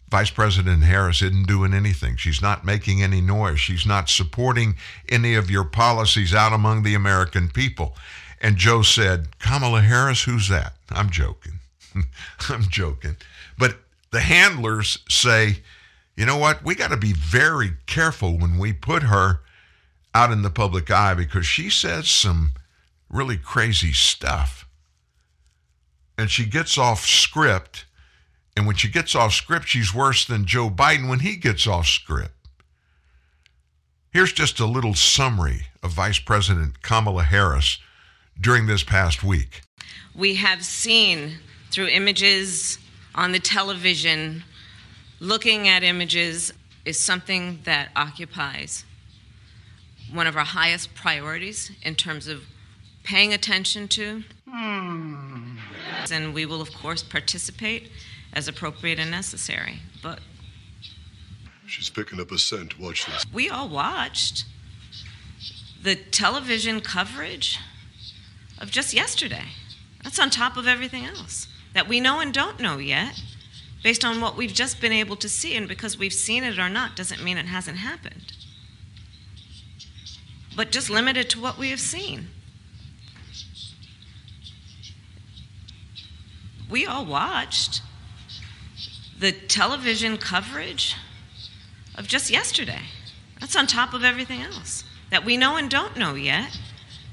Vice President Harris isn't doing anything. She's not making any noise. She's not supporting any of your policies out among the American people. And Joe said, Kamala Harris, who's that? I'm joking. I'm joking. But the handlers say, you know what? We got to be very careful when we put her out in the public eye because she says some really crazy stuff. And she gets off script. And when she gets off script, she's worse than Joe Biden when he gets off script. Here's just a little summary of Vice President Kamala Harris during this past week. We have seen through images on the television looking at images is something that occupies one of our highest priorities in terms of paying attention to. Hmm. And we will, of course, participate as appropriate and necessary. But she's picking up a scent. Watch this. We all watched the television coverage of just yesterday. That's on top of everything else that we know and don't know yet based on what we've just been able to see. And because we've seen it or not doesn't mean it hasn't happened. But just limited to what we have seen. We all watched the television coverage of just yesterday. That's on top of everything else that we know and don't know yet,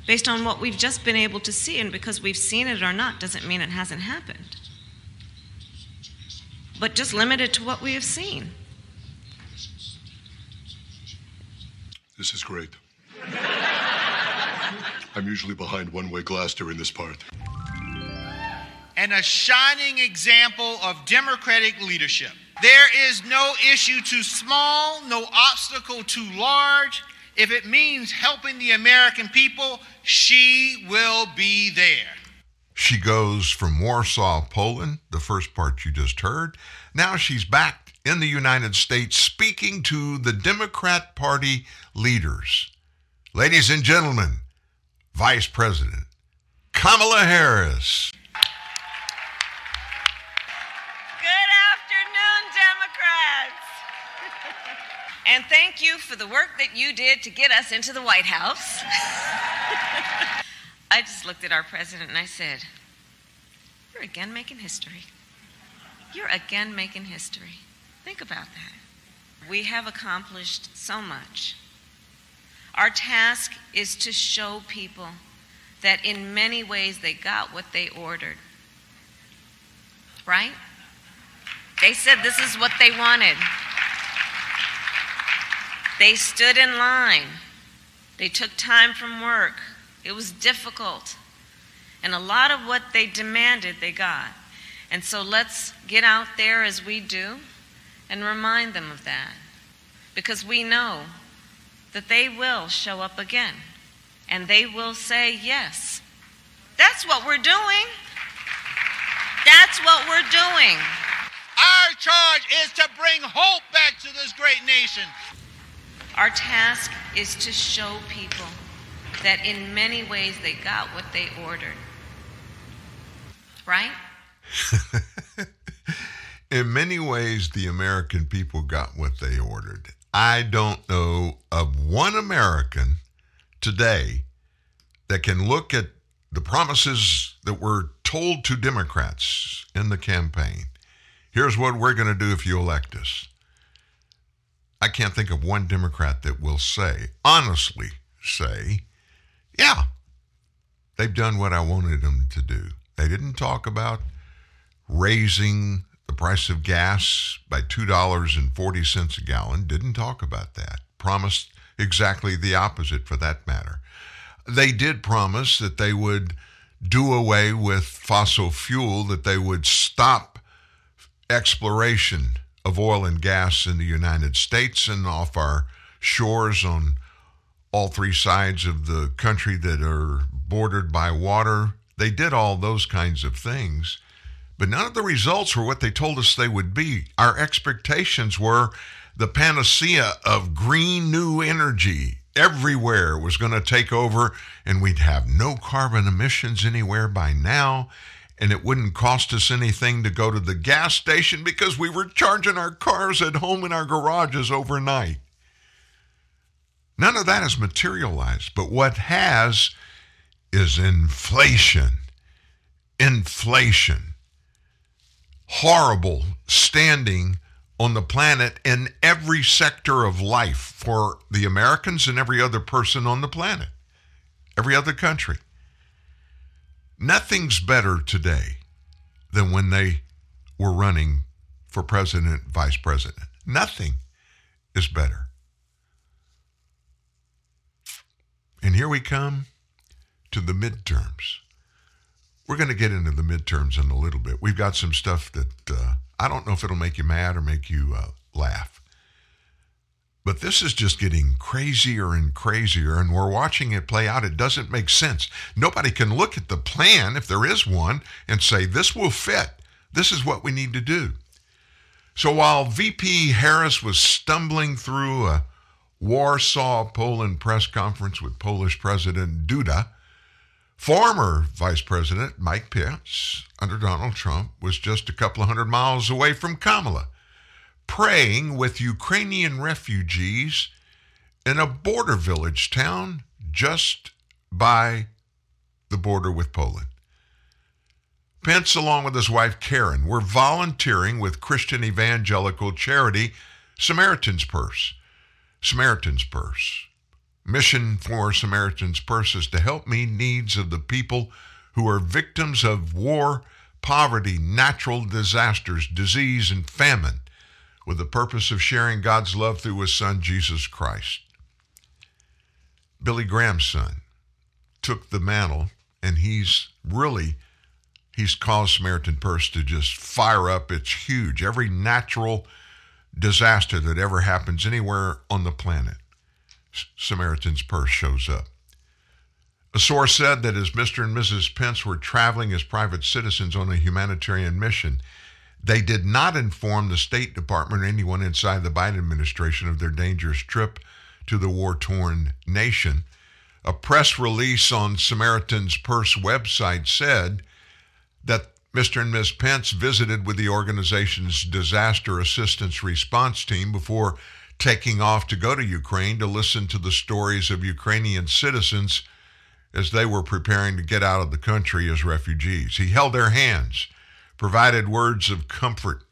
based on what we've just been able to see. And because we've seen it or not doesn't mean it hasn't happened but just limited to what we have seen. This is great. I'm usually behind one way glass during this part. And a shining example of Democratic leadership. There is no issue too small, no obstacle too large. If it means helping the American people, she will be there. She goes from Warsaw, Poland, the first part you just heard. Now she's back in the United States speaking to the Democrat Party leaders. Ladies and gentlemen, Vice President Kamala Harris. And thank you for the work that you did to get us into the White House. I just looked at our president and I said, You're again making history. You're again making history. Think about that. We have accomplished so much. Our task is to show people that in many ways they got what they ordered. Right? They said this is what they wanted. They stood in line. They took time from work. It was difficult. And a lot of what they demanded, they got. And so let's get out there as we do and remind them of that. Because we know that they will show up again and they will say yes. That's what we're doing. That's what we're doing. Our charge is to bring hope back to this great nation. Our task is to show people that in many ways they got what they ordered. Right? in many ways, the American people got what they ordered. I don't know of one American today that can look at the promises that were told to Democrats in the campaign. Here's what we're going to do if you elect us. I can't think of one Democrat that will say, honestly say, yeah, they've done what I wanted them to do. They didn't talk about raising the price of gas by $2.40 a gallon, didn't talk about that. Promised exactly the opposite for that matter. They did promise that they would do away with fossil fuel, that they would stop exploration of oil and gas in the United States and off our shores on all three sides of the country that are bordered by water. They did all those kinds of things, but none of the results were what they told us they would be. Our expectations were the panacea of green new energy everywhere was going to take over, and we'd have no carbon emissions anywhere by now. And it wouldn't cost us anything to go to the gas station because we were charging our cars at home in our garages overnight. None of that has materialized, but what has is inflation. Inflation. Horrible standing on the planet in every sector of life for the Americans and every other person on the planet, every other country. Nothing's better today than when they were running for president, vice president. Nothing is better. And here we come to the midterms. We're going to get into the midterms in a little bit. We've got some stuff that uh, I don't know if it'll make you mad or make you uh, laugh. But this is just getting crazier and crazier, and we're watching it play out. It doesn't make sense. Nobody can look at the plan, if there is one, and say, this will fit. This is what we need to do. So while VP Harris was stumbling through a Warsaw, Poland press conference with Polish President Duda, former Vice President Mike Pence, under Donald Trump, was just a couple of hundred miles away from Kamala, praying with Ukrainian refugees in a border village town just by the border with Poland. Pence, along with his wife Karen, were volunteering with Christian evangelical charity Samaritan's Purse Samaritan's Purse. Mission for Samaritan's Purse is to help meet needs of the people who are victims of war, poverty, natural disasters, disease, and famine, with the purpose of sharing God's love through his son, Jesus Christ. Billy Graham's son took the mantle, and he's really he's caused Samaritan Purse to just fire up. It's huge. Every natural disaster that ever happens anywhere on the planet, Samaritan's Purse shows up. A source said that as Mr. and Mrs. Pence were traveling as private citizens on a humanitarian mission, they did not inform the State Department or anyone inside the Biden administration of their dangerous trip to the war torn nation. A press release on Samaritan's Purse website said that Mr. and Ms. Pence visited with the organization's disaster assistance response team before taking off to go to Ukraine to listen to the stories of Ukrainian citizens as they were preparing to get out of the country as refugees. He held their hands, provided words of comfort.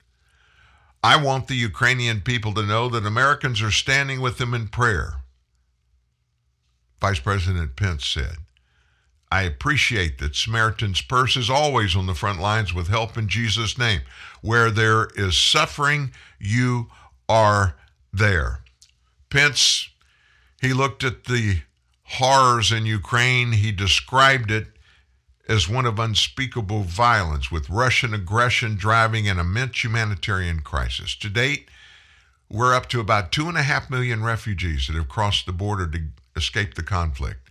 I want the Ukrainian people to know that Americans are standing with them in prayer, Vice President Pence said. I appreciate that Samaritan's Purse is always on the front lines with help in Jesus' name. Where there is suffering, you are there. Pence, he looked at the horrors in Ukraine. He described it as one of unspeakable violence, with Russian aggression driving an immense humanitarian crisis. To date, we're up to about two and a half million refugees that have crossed the border to escape the conflict.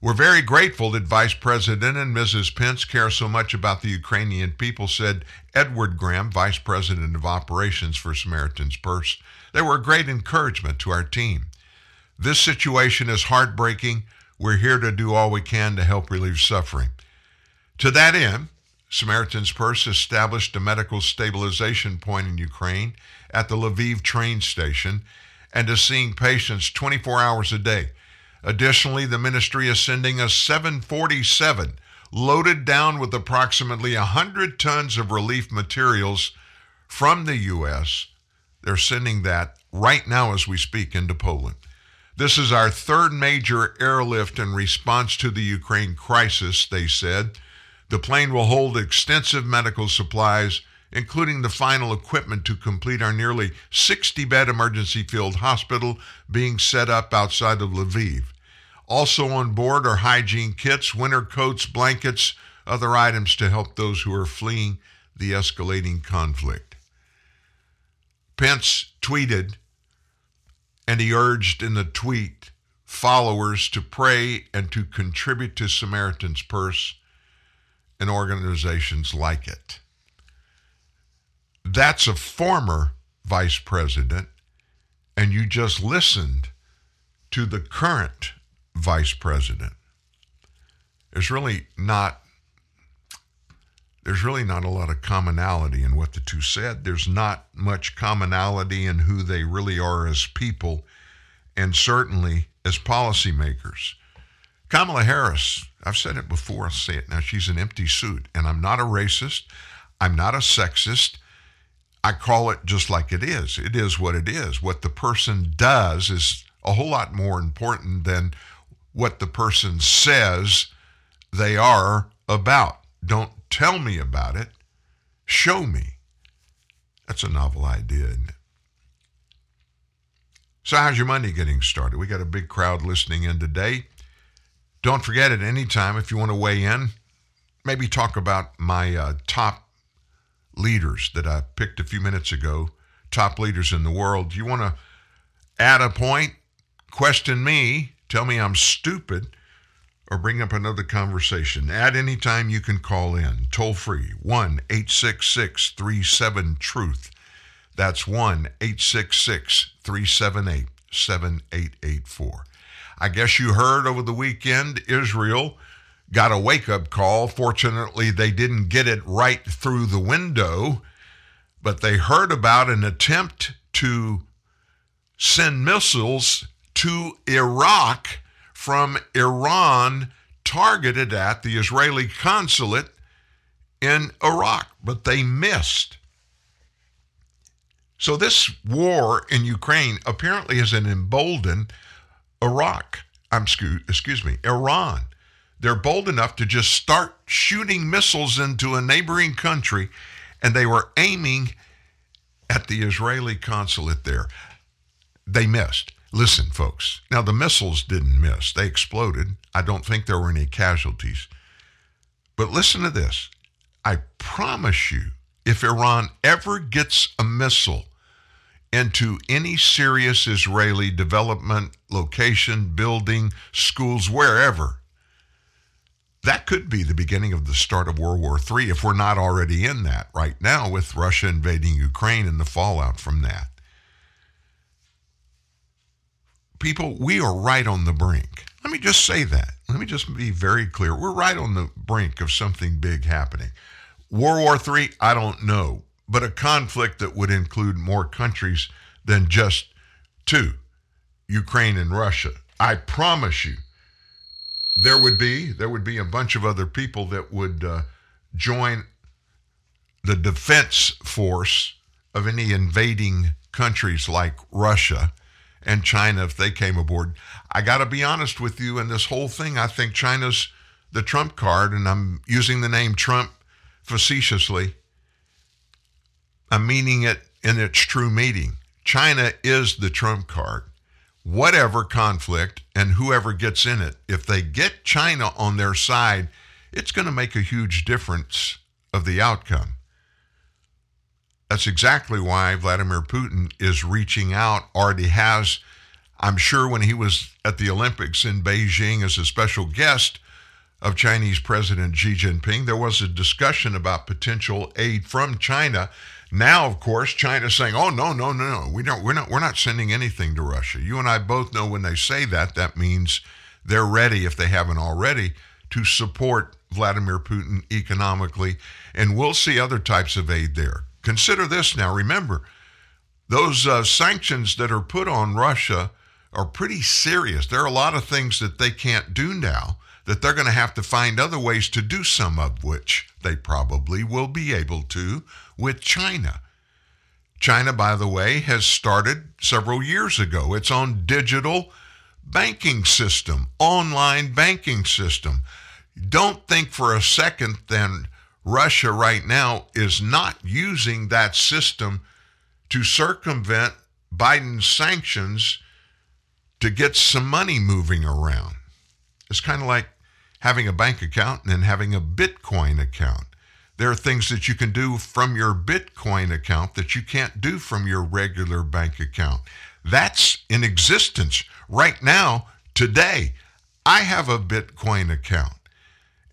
We're very grateful that Vice President and Mrs. Pence care so much about the Ukrainian people, said Edward Graham, Vice President of Operations for Samaritan's Purse. They were a great encouragement to our team. This situation is heartbreaking. We're here to do all we can to help relieve suffering. To that end, Samaritan's Purse established a medical stabilization point in Ukraine at the Lviv train station and is seeing patients 24 hours a day. Additionally, the ministry is sending a 747 loaded down with approximately 100 tons of relief materials from the U.S. They're sending that right now as we speak into Poland. This is our third major airlift in response to the Ukraine crisis, they said. The plane will hold extensive medical supplies, including the final equipment to complete our nearly 60 bed emergency field hospital being set up outside of Lviv. Also on board are hygiene kits, winter coats, blankets, other items to help those who are fleeing the escalating conflict. Pence tweeted, and he urged in the tweet followers to pray and to contribute to Samaritan's Purse and organizations like it. That's a former vice president, and you just listened to the current vice president. There's really not there's really not a lot of commonality in what the two said. There's not much commonality in who they really are as people and certainly as policymakers. Kamala Harris, I've said it before, I'll say it now, she's an empty suit. And I'm not a racist, I'm not a sexist. I call it just like it is. It is what it is. What the person does is a whole lot more important than what the person says they are about. Don't tell me about it, show me. That's a novel idea, isn't it? So, how's your Monday getting started? We got a big crowd listening in today. Don't forget at any time if you want to weigh in, maybe talk about my uh, top leaders that I picked a few minutes ago, top leaders in the world. You want to add a point, question me, tell me I'm stupid, or bring up another conversation. At any time you can call in, toll free, 1 866 37 Truth. That's 1 866 378 7884. I guess you heard over the weekend Israel got a wake up call. Fortunately, they didn't get it right through the window, but they heard about an attempt to send missiles to Iraq from Iran targeted at the Israeli consulate in Iraq, but they missed. So, this war in Ukraine apparently has emboldened Iraq. I'm excuse me, Iran. They're bold enough to just start shooting missiles into a neighboring country, and they were aiming at the Israeli consulate there. They missed. Listen, folks. Now, the missiles didn't miss, they exploded. I don't think there were any casualties. But listen to this. I promise you, if Iran ever gets a missile into any serious Israeli development, location, building, schools, wherever, that could be the beginning of the start of World War III if we're not already in that right now with Russia invading Ukraine and the fallout from that. People, we are right on the brink. Let me just say that. Let me just be very clear. We're right on the brink of something big happening. World War III, I don't know but a conflict that would include more countries than just two Ukraine and Russia. I promise you, there would be there would be a bunch of other people that would uh, join the defense force of any invading countries like Russia and China if they came aboard. I got to be honest with you in this whole thing. I think China's the trump card, and I'm using the name Trump facetiously. I'm meaning it in its true meaning. China is the trump card. Whatever conflict and whoever gets in it, if they get China on their side, it's going to make a huge difference of the outcome. That's exactly why Vladimir Putin is reaching out, already has. I'm sure when he was at the Olympics in Beijing as a special guest of Chinese President Xi Jinping, there was a discussion about potential aid from China now, of course, China's saying, "Oh no, no, no, no. We don't. We're not. We're not sending anything to Russia." You and I both know when they say that, that means they're ready, if they haven't already, to support Vladimir Putin economically, and we'll see other types of aid there. Consider this now. Remember, those uh, sanctions that are put on Russia are pretty serious. There are a lot of things that they can't do now that they're going to have to find other ways to do some of which they probably will be able to with China. China, by the way, has started several years ago its own digital banking system, online banking system. Don't think for a second then Russia right now is not using that system to circumvent Biden's sanctions to get some money moving around. It's kind of like having a bank account and then having a Bitcoin account. There are things that you can do from your Bitcoin account that you can't do from your regular bank account. That's in existence right now, today. I have a Bitcoin account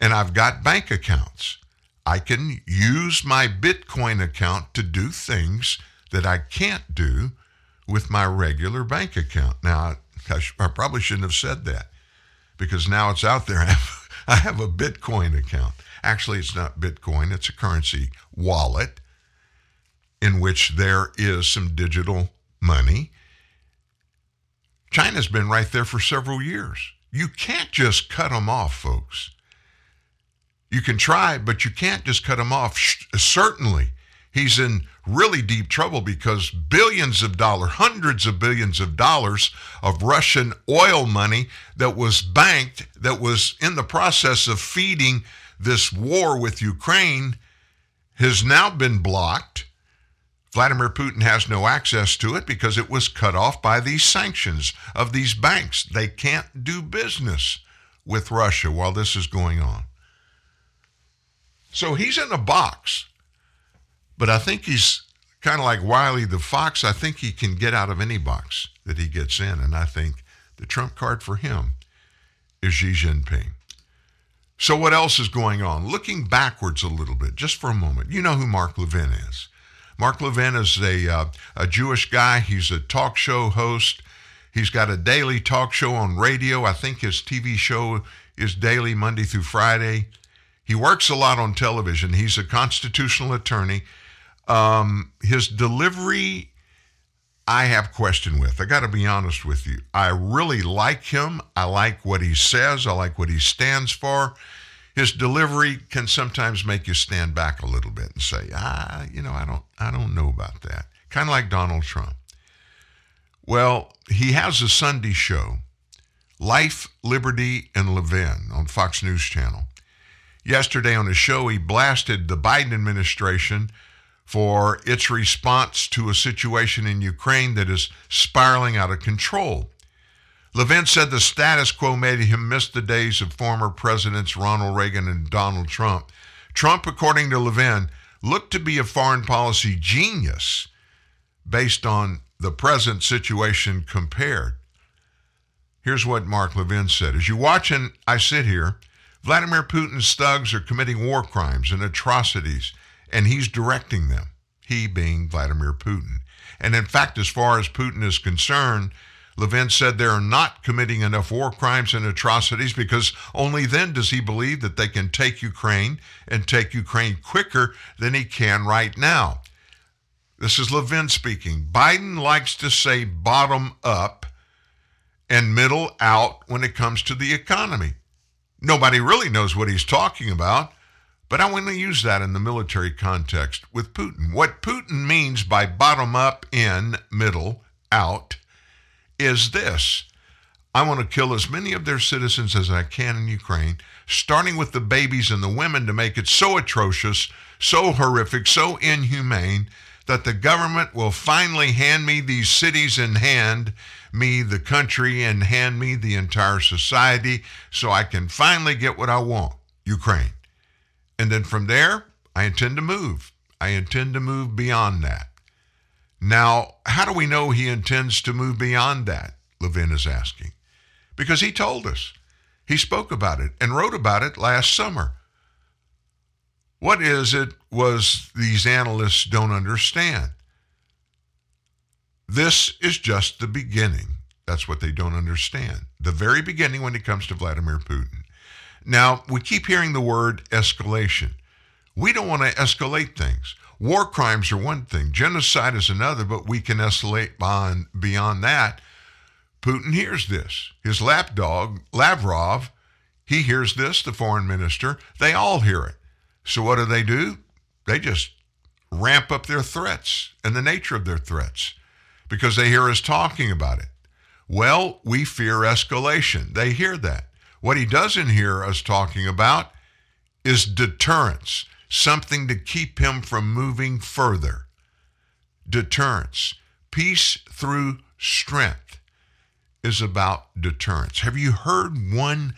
and I've got bank accounts. I can use my Bitcoin account to do things that I can't do with my regular bank account. Now, I, sh- I probably shouldn't have said that because now it's out there. I have, I have a Bitcoin account. Actually, it's not Bitcoin, it's a currency wallet in which there is some digital money. China's been right there for several years. You can't just cut them off, folks. You can try, but you can't just cut them off. Certainly, he's in really deep trouble because billions of dollars, hundreds of billions of dollars of Russian oil money that was banked, that was in the process of feeding this war with Ukraine, has now been blocked. Vladimir Putin has no access to it because it was cut off by these sanctions of these banks. They can't do business with Russia while this is going on. So he's in a box. But I think he's kind of like Wiley the Fox. I think he can get out of any box that he gets in. And I think the trump card for him is Xi Jinping. So, what else is going on? Looking backwards a little bit, just for a moment. You know who Mark Levin is. Mark Levin is a, uh, a Jewish guy. He's a talk show host. He's got a daily talk show on radio. I think his TV show is daily, Monday through Friday. He works a lot on television. He's a constitutional attorney. Um, his delivery, I have question with. I got to be honest with you. I really like him. I like what he says. I like what he stands for. His delivery can sometimes make you stand back a little bit and say, ah, you know, I don't, I don't know about that. Kind of like Donald Trump. Well, he has a Sunday show, Life, Liberty, and Levin on Fox News Channel. Yesterday on his show, he blasted the Biden administration for its response to a situation in Ukraine that is spiraling out of control. Levin said the status quo made him miss the days of former presidents Ronald Reagan and Donald Trump. Trump, according to Levin, looked to be a foreign policy genius based on the present situation compared. Here's what Mark Levin said As you watch and I sit here, Vladimir Putin's thugs are committing war crimes and atrocities and he's directing them, he being Vladimir Putin. And in fact, as far as Putin is concerned, Levin said they're not committing enough war crimes and atrocities because only then does he believe that they can take Ukraine and take Ukraine quicker than he can right now. This is Levin speaking. Biden likes to say bottom up and middle out when it comes to the economy. Nobody really knows what he's talking about but I want to use that in the military context with Putin. What Putin means by bottom up, in, middle, out is this I want to kill as many of their citizens as I can in Ukraine, starting with the babies and the women to make it so atrocious, so horrific, so inhumane that the government will finally hand me these cities in hand, me the country, and hand me the entire society so I can finally get what I want Ukraine. And then from there, I intend to move. I intend to move beyond that. Now, how do we know he intends to move beyond that? Levin is asking. Because he told us. He spoke about it and wrote about it last summer. What is it was these analysts don't understand? This is just the beginning. That's what they don't understand. The very beginning when it comes to Vladimir Putin. Now, we keep hearing the word escalation. We don't want to escalate things. War crimes are one thing, genocide is another, but we can escalate beyond, beyond that. Putin hears this. His lapdog, Lavrov, he hears this, the foreign minister. They all hear it. So what do they do? They just ramp up their threats and the nature of their threats because they hear us talking about it. Well, we fear escalation. They hear that. What he doesn't hear us talking about is deterrence, something to keep him from moving further. Deterrence. Peace through strength is about deterrence. Have you heard one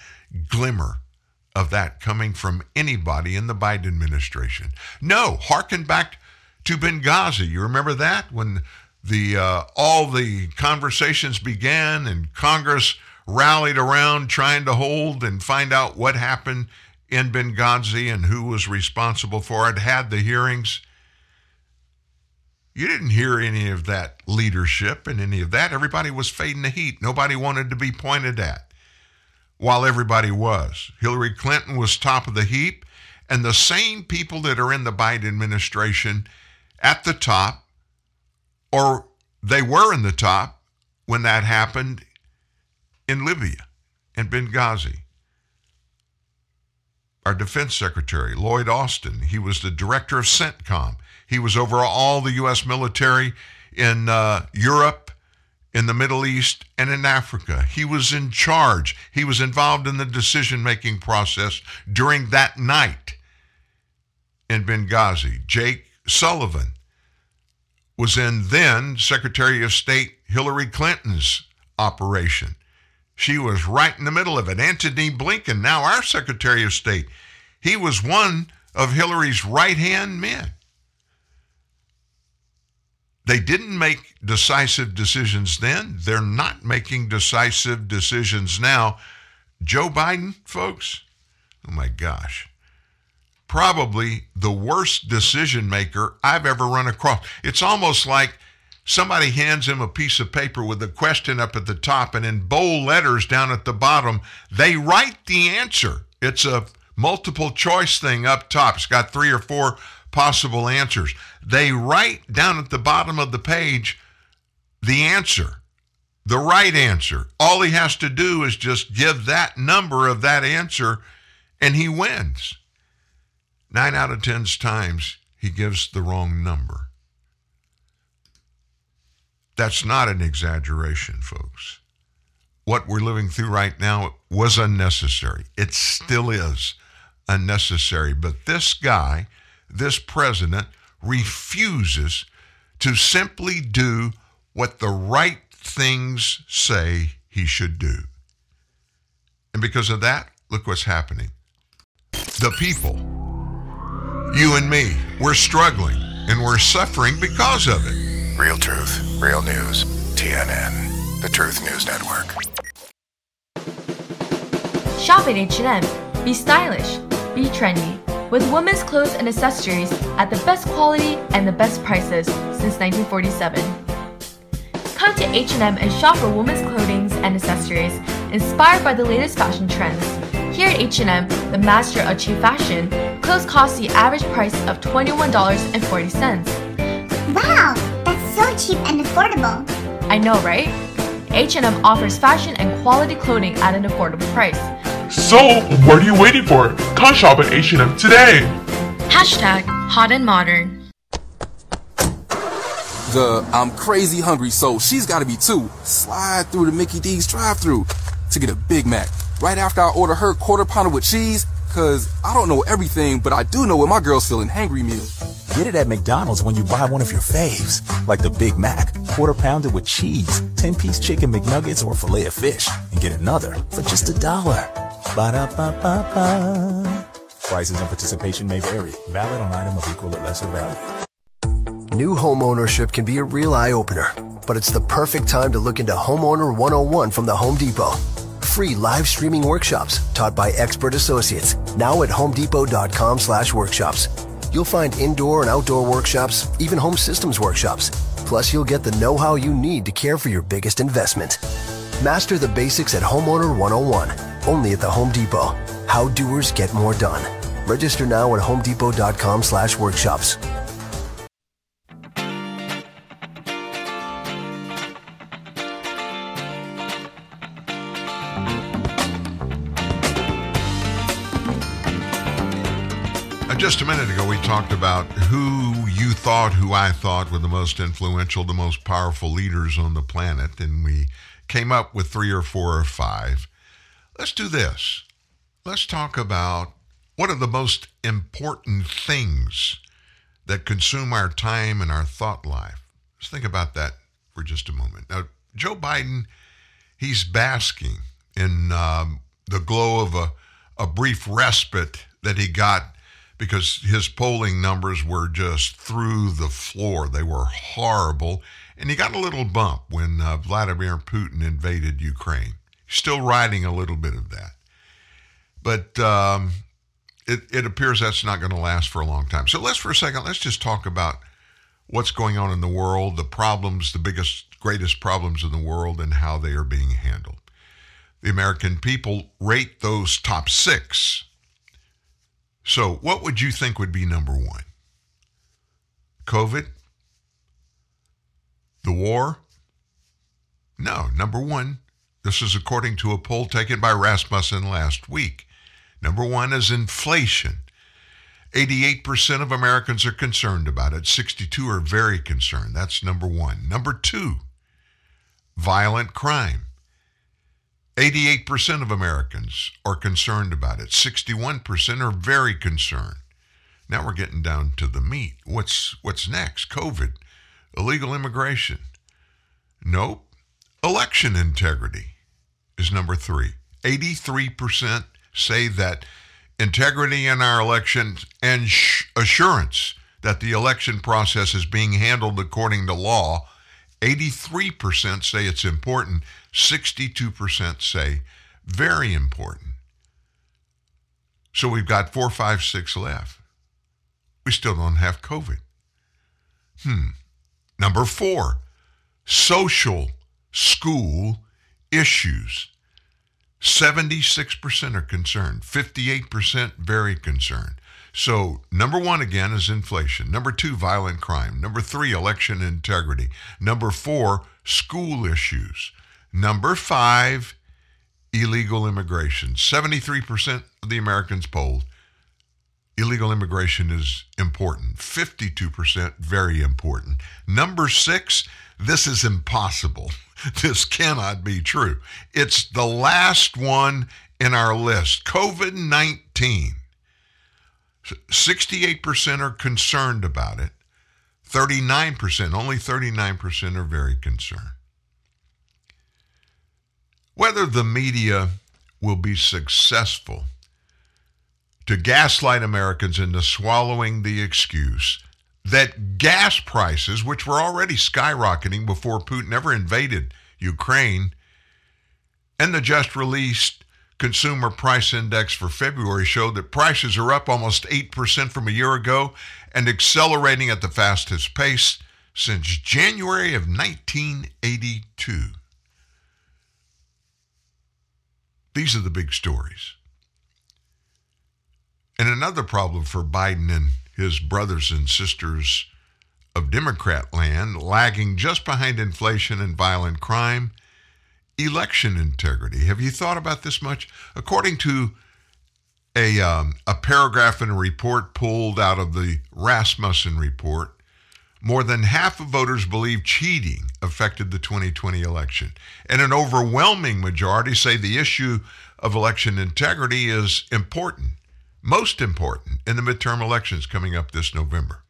glimmer of that coming from anybody in the Biden administration? No. Harken back to Benghazi. You remember that when the uh, all the conversations began and Congress rallied around trying to hold and find out what happened in Benghazi and who was responsible for it, had the hearings. You didn't hear any of that leadership and any of that. Everybody was fading the heat. Nobody wanted to be pointed at while everybody was. Hillary Clinton was top of the heap, and the same people that are in the Biden administration at the top, or they were in the top when that happened in Libya and Benghazi. Our defense secretary, Lloyd Austin, he was the director of CENTCOM. He was over all the U.S. military in uh, Europe, in the Middle East, and in Africa. He was in charge. He was involved in the decision making process during that night in Benghazi. Jake Sullivan was in then Secretary of State Hillary Clinton's operation. She was right in the middle of it. Antony Blinken, now our Secretary of State, he was one of Hillary's right hand men. They didn't make decisive decisions then. They're not making decisive decisions now. Joe Biden, folks, oh my gosh, probably the worst decision maker I've ever run across. It's almost like somebody hands him a piece of paper with a question up at the top, and in bold letters down at the bottom, they write the answer. It's a multiple choice thing up top. It's got three or four possible answers. They write down at the bottom of the page the answer, the right answer. All he has to do is just give that number of that answer, and he wins. Nine out of ten times, he gives the wrong number. That's not an exaggeration, folks. What we're living through right now was unnecessary. It still is unnecessary. But this guy, this president, refuses to simply do what the right things say he should do. And because of that, look what's happening. The people, you and me, we're struggling and we're suffering because of it. Real truth, real news. TNN, the Truth News Network. Shop at H&M. Be stylish. Be trendy. With women's clothes and accessories at the best quality and the best prices since 1947. Come to H&M and shop for women's clothing and accessories inspired by the latest fashion trends. Here at H&M, the master of cheap fashion, clothes cost the average price of $21.40. Wow, that's so cheap and affordable. I know, right? H&M offers fashion and quality clothing at an affordable price. So, what are you waiting for? Come shop at H&M today. Hashtag hot and modern. The I'm crazy hungry, so she's gotta be too. Slide through the Mickey D's drive through to get a Big Mac. Right after I order her quarter pounder with cheese, cause I don't know everything, but I do know what my girl's feeling hangry meal. Get it at McDonald's when you buy one of your faves, like the Big Mac, quarter pounder with cheese, 10 piece chicken McNuggets, or filet of fish, and get another for just a dollar. Ba da ba ba ba. Prices and participation may vary. Valid on item of equal or lesser value. New home ownership can be a real eye opener, but it's the perfect time to look into Homeowner 101 from the Home Depot. Free live streaming workshops taught by expert associates now at homedepot.com slash workshops. You'll find indoor and outdoor workshops, even home systems workshops. Plus, you'll get the know-how you need to care for your biggest investment. Master the basics at Homeowner 101, only at the Home Depot. How doers get more done. Register now at homedepot.com slash workshops. Just a minute ago, we talked about who you thought, who I thought were the most influential, the most powerful leaders on the planet, and we came up with three or four or five. Let's do this. Let's talk about what are the most important things that consume our time and our thought life. Let's think about that for just a moment. Now, Joe Biden, he's basking in um, the glow of a, a brief respite that he got because his polling numbers were just through the floor. They were horrible. And he got a little bump when uh, Vladimir Putin invaded Ukraine. Still riding a little bit of that. But um, it, it appears that's not going to last for a long time. So let's, for a second, let's just talk about what's going on in the world, the problems, the biggest, greatest problems in the world, and how they are being handled. The American people rate those top six so, what would you think would be number one? COVID? The war? No, number one. This is according to a poll taken by Rasmussen last week. Number one is inflation. 88% of Americans are concerned about it. 62 are very concerned. That's number one. Number two, violent crime. 88% of Americans are concerned about it. 61% are very concerned. Now we're getting down to the meat. What's what's next? COVID, illegal immigration. Nope. Election integrity is number 3. 83% say that integrity in our elections and sh- assurance that the election process is being handled according to law 83% say it's important, 62% say very important. So we've got four, five, six left. We still don't have COVID. Hmm. Number four, social school issues. 76% are concerned, 58% very concerned. So, number one again is inflation. Number two, violent crime. Number three, election integrity. Number four, school issues. Number five, illegal immigration. 73% of the Americans polled, illegal immigration is important. 52% very important. Number six, this is impossible. This cannot be true. It's the last one in our list COVID 19. 68% are concerned about it. 39%, only 39% are very concerned. Whether the media will be successful to gaslight Americans into swallowing the excuse that gas prices, which were already skyrocketing before Putin ever invaded Ukraine, and the just released Consumer Price Index for February showed that prices are up almost 8% from a year ago and accelerating at the fastest pace since January of 1982. These are the big stories. And another problem for Biden and his brothers and sisters of Democrat land, lagging just behind inflation and violent crime, election integrity. Have you thought about this much? According to a, um, a paragraph in a report pulled out of the Rasmussen report, more than half of voters believe cheating affected the 2020 election. And an overwhelming majority say the issue of election integrity is important, most important, in the midterm elections coming up this November.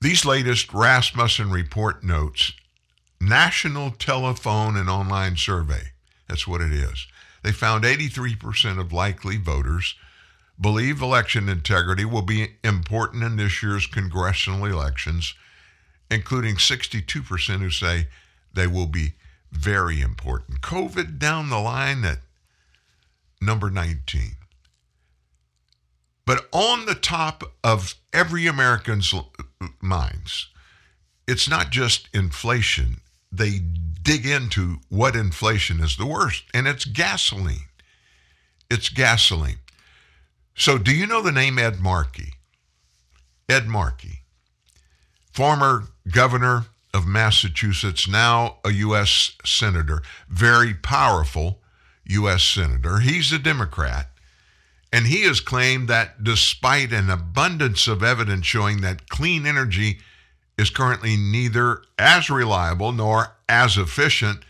These latest Rasmussen report notes National Telephone and Online Survey. That's what it is. They found 83% of likely voters believe election integrity will be important in this year's congressional elections, including 62% who say they will be very important. COVID down the line at number 19. But on the top of every American's minds, it's not just inflation, they dig into what inflation is the worst, and it's gasoline. It's gasoline. So, do you know the name Ed Markey? Ed Markey, former governor of Massachusetts, now a U.S. senator, very powerful U.S. senator. He's a Democrat, And he has claimed that despite an abundance of evidence showing that clean energy is currently neither as reliable nor as efficient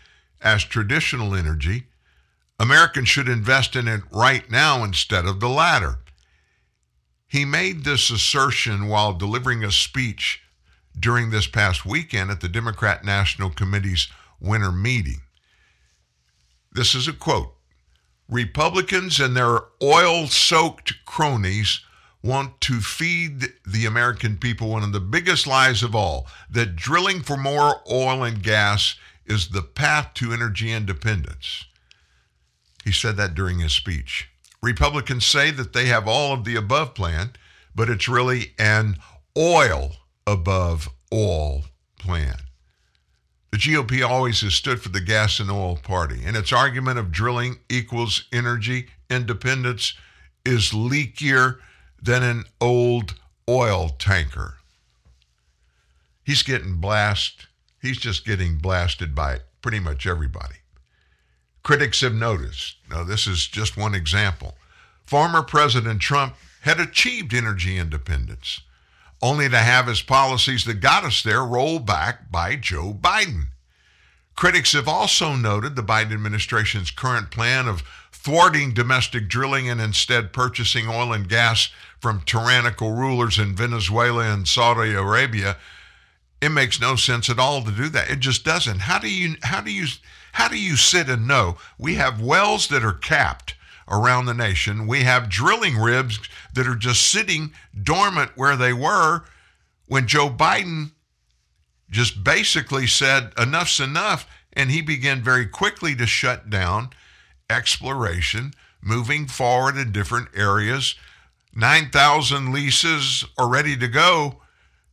as traditional energy, Americans should invest in it right now instead of the latter. He made this assertion while delivering a speech during this past weekend at the Democrat National Committee's winter meeting. This is a quote Republicans and their oil soaked cronies want to feed the American people one of the biggest lies of all that drilling for more oil and gas is the path to energy independence. He said that during his speech. Republicans say that they have all of the above plan, but it's really an oil above all plan. The GOP always has stood for the gas and oil party, and its argument of drilling equals energy independence is leakier than an old oil tanker. He's getting blasted. He's just getting blasted by pretty much everybody. Critics have noticed. Now, this is just one example. Former President Trump had achieved energy independence, only to have his policies that got us there rolled back by Joe Biden. Critics have also noted the Biden administration's current plan of thwarting domestic drilling and instead purchasing oil and gas from tyrannical rulers in Venezuela and Saudi Arabia. It makes no sense at all to do that. It just doesn't. How do you how do you how do you sit and know we have wells that are capped around the nation? We have drilling rigs that are just sitting dormant where they were when Joe Biden just basically said enough's enough and he began very quickly to shut down exploration moving forward in different areas 9000 leases are ready to go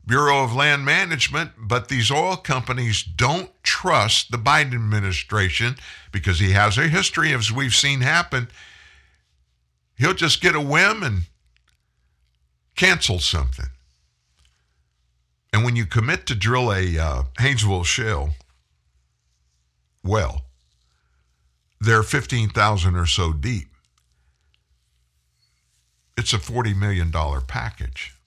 Bureau of Land Management, but these oil companies don't trust the Biden administration because he has a history, as we've seen happen. He'll just get a whim and cancel something. And when you commit to drill a uh, Haynesville shale well, they're 15,000 or so deep. It's a $40 million package.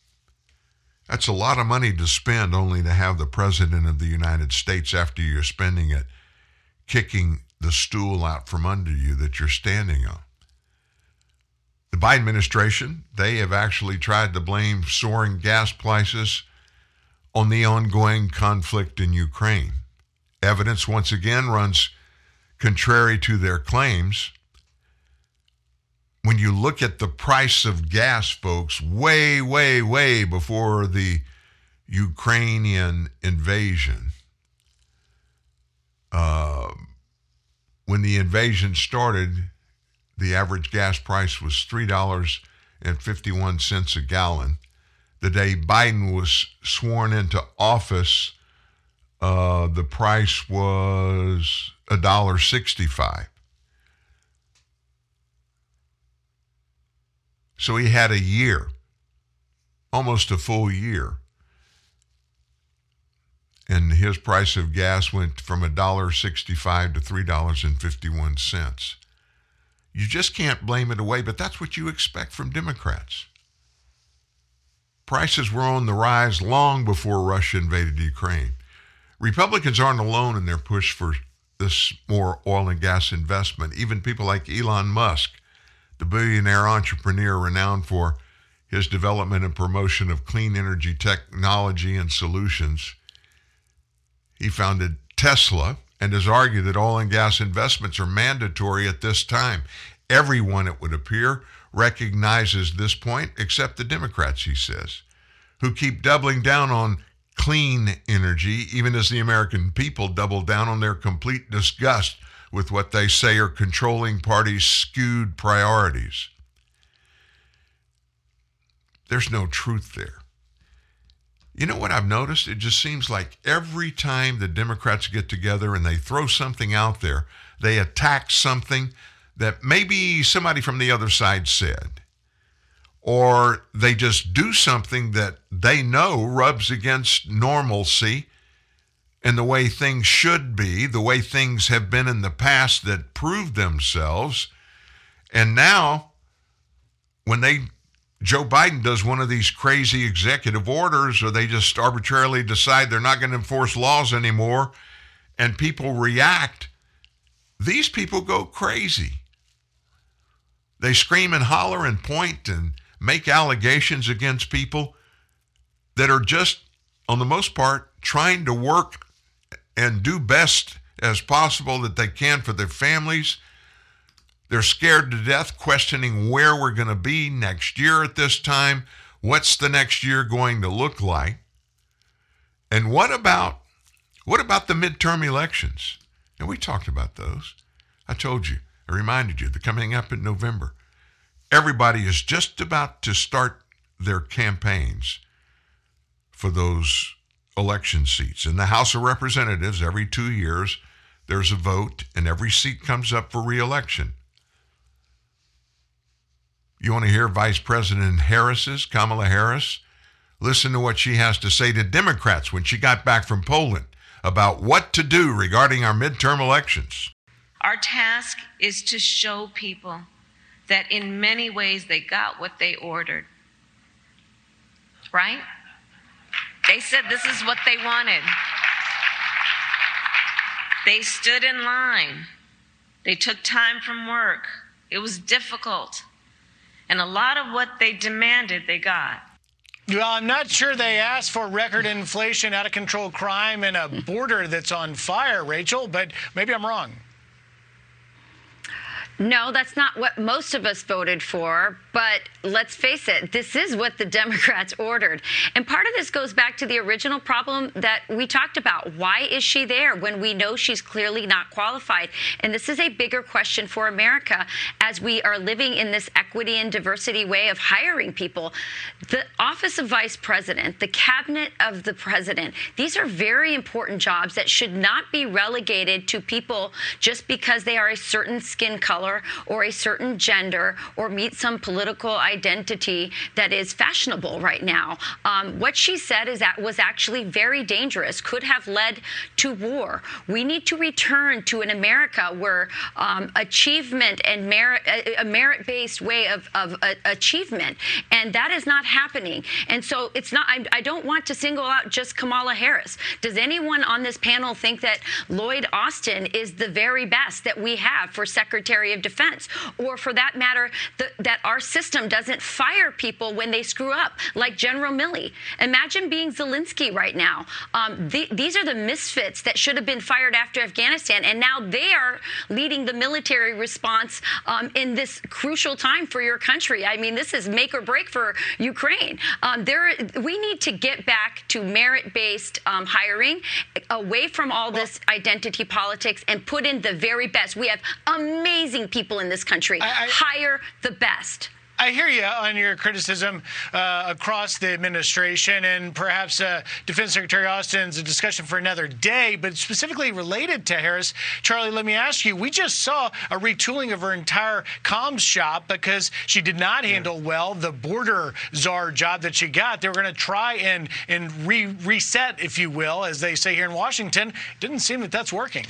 That's a lot of money to spend only to have the President of the United States, after you're spending it, kicking the stool out from under you that you're standing on. The Biden administration, they have actually tried to blame soaring gas prices on the ongoing conflict in Ukraine. Evidence once again runs contrary to their claims when you look at the price of gas, folks, way, way, way before the Ukrainian invasion, uh, when the invasion started, the average gas price was $3.51 a gallon. The day Biden was sworn into office, uh, the price was $1.65. So he had a year, almost a full year. And his price of gas went from $1.65 to $3.51. You just can't blame it away, but that's what you expect from Democrats. Prices were on the rise long before Russia invaded Ukraine. Republicans aren't alone in their push for this more oil and gas investment. Even people like Elon Musk the billionaire entrepreneur renowned for his development and promotion of clean energy technology and solutions. He founded Tesla and has argued that oil and gas investments are mandatory at this time. Everyone, it would appear, recognizes this point, except the Democrats, he says, who keep doubling down on clean energy, even as the American people double down on their complete disgust with what they say are controlling parties' skewed priorities. There's no truth there. You know what I've noticed? It just seems like every time the Democrats get together and they throw something out there, they attack something that maybe somebody from the other side said. Or they just do something that they know rubs against normalcy and the way things should be, the way things have been in the past that proved themselves. And now when they Joe Biden does one of these crazy executive orders or they just arbitrarily decide they're not going to enforce laws anymore and people react, these people go crazy. They scream and holler and point and make allegations against people that are just, on the most part, trying to work and do best as possible that they can for their families. They're scared to death, questioning where we're going to be next year at this time. What's the next year going to look like? And what about what about the midterm elections? And we talked about those. I told you, I reminded you, they're coming up in November. Everybody is just about to start their campaigns for those election seats. In the House of Representatives, every two years, there's a vote, and every seat comes up for reelection. You want to hear Vice President Harris's, Kamala Harris? Listen to what she has to say to Democrats when she got back from Poland about what to do regarding our midterm elections. Our task is to show people that in many ways they got what they ordered. Right? They said this is what they wanted. They stood in line. They took time from work. It was difficult. And a lot of what they demanded, they got. Well, I'm not sure they asked for record inflation, out of control crime, and a border that's on fire, Rachel, but maybe I'm wrong. No, that's not what most of us voted for. But let's face it, this is what the Democrats ordered. And part of this goes back to the original problem that we talked about. Why is she there when we know she's clearly not qualified? And this is a bigger question for America as we are living in this equity and diversity way of hiring people. The office of vice president, the cabinet of the president, these are very important jobs that should not be relegated to people just because they are a certain skin color or a certain gender or meet some political identity that is fashionable right now. Um, what she said is that was actually very dangerous, could have led to war. We need to return to an America where um, achievement and merit, a, a merit-based way of, of uh, achievement, and that is not happening. And so it's not. I, I don't want to single out just Kamala Harris. Does anyone on this panel think that Lloyd Austin is the very best that we have for Secretary of Defense, or for that matter, the, that our system doesn't fire people when they screw up, like General Milley. Imagine being Zelensky right now. Um, the, these are the misfits that should have been fired after Afghanistan, and now they are leading the military response um, in this crucial time for your country. I mean, this is make or break for Ukraine. Um, there, we need to get back to merit-based um, hiring, away from all this identity politics, and put in the very best. We have amazing people in this country. I, I, Hire the best. I hear you on your criticism uh, across the administration, and perhaps uh, Defense Secretary Austin's a discussion for another day, but specifically related to Harris. Charlie, let me ask you we just saw a retooling of her entire comms shop because she did not handle well the border czar job that she got. They were going to try and, and re- reset, if you will, as they say here in Washington. Didn't seem that that's working.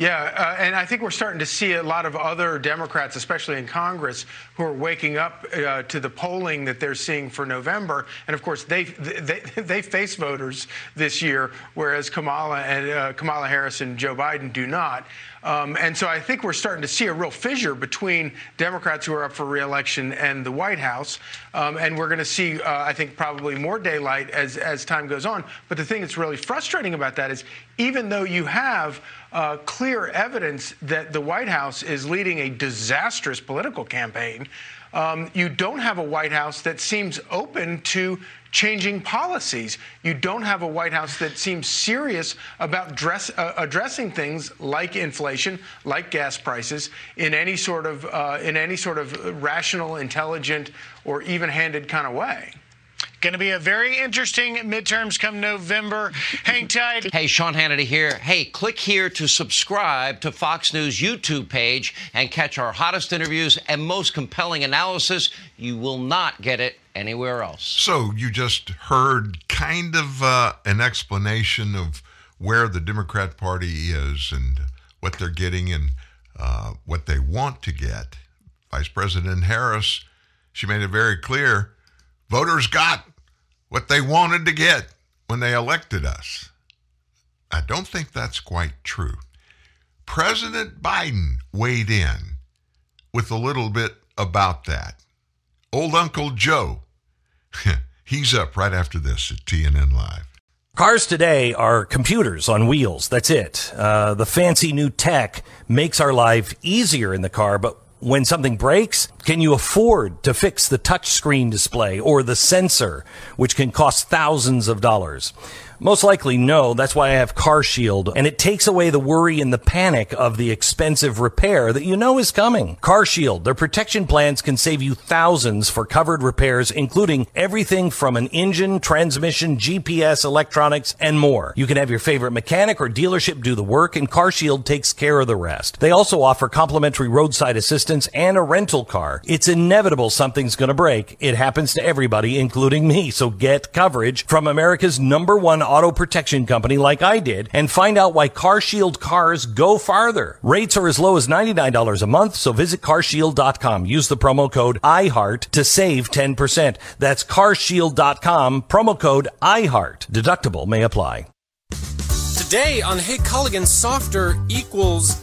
Yeah, uh, and I think we're starting to see a lot of other Democrats, especially in Congress, who are waking up uh, to the polling that they're seeing for November. And of course, they they, they face voters this year, whereas Kamala and uh, Kamala Harris and Joe Biden do not. Um, and so I think we're starting to see a real fissure between Democrats who are up for reelection and the White House. Um, and we're going to see, uh, I think, probably more daylight as, as time goes on. But the thing that's really frustrating about that is even though you have uh, clear evidence that the White House is leading a disastrous political campaign, um, you don't have a White House that seems open to changing policies. You don't have a White House that seems serious about dress, uh, addressing things like inflation, like gas prices, in any sort of uh, in any sort of rational, intelligent, or even-handed kind of way. Going to be a very interesting midterms come November. Hang tight. Hey, Sean Hannity here. Hey, click here to subscribe to Fox News YouTube page and catch our hottest interviews and most compelling analysis. You will not get it anywhere else. So you just heard kind of uh, an explanation of where the Democrat Party is and what they're getting and uh, what they want to get. Vice President Harris She made it very clear voters got what they wanted to get when they elected us. I don't think that's quite true. President Biden weighed in with a little bit about that. Old Uncle Joe, he's up right after this at TNN Live. Cars today are computers on wheels. That's it. Uh, the fancy new tech makes our life easier in the car, but when something breaks, can you afford to fix the touchscreen display or the sensor, which can cost thousands of dollars? Most likely no. That's why I have Car Shield, and it takes away the worry and the panic of the expensive repair that you know is coming. Car Shield, their protection plans can save you thousands for covered repairs, including everything from an engine, transmission, GPS, electronics, and more. You can have your favorite mechanic or dealership do the work, and Car Shield takes care of the rest. They also offer complimentary roadside assistance and a rental car. It's inevitable something's going to break. It happens to everybody, including me. So get coverage from America's number one auto protection company like I did and find out why CarShield cars go farther. Rates are as low as $99 a month, so visit carshield.com. Use the promo code IHEART to save 10%. That's carshield.com, promo code IHEART. Deductible may apply. Today on Hey Culligan, softer equals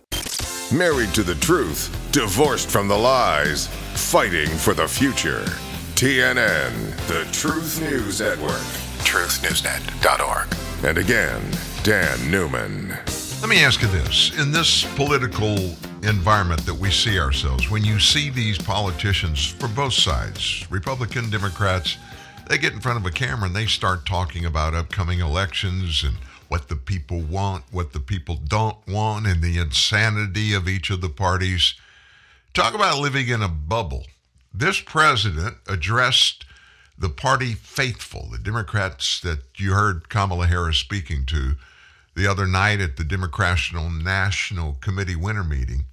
Married to the truth, divorced from the lies, fighting for the future. TNN, the Truth News Network. TruthNewsNet.org. And again, Dan Newman. Let me ask you this. In this political environment that we see ourselves, when you see these politicians from both sides, Republican, Democrats, they get in front of a camera and they start talking about upcoming elections and what the people want, what the people don't want, and the insanity of each of the parties. Talk about living in a bubble. This president addressed the party faithful, the Democrats that you heard Kamala Harris speaking to the other night at the Democratic National Committee winter meeting.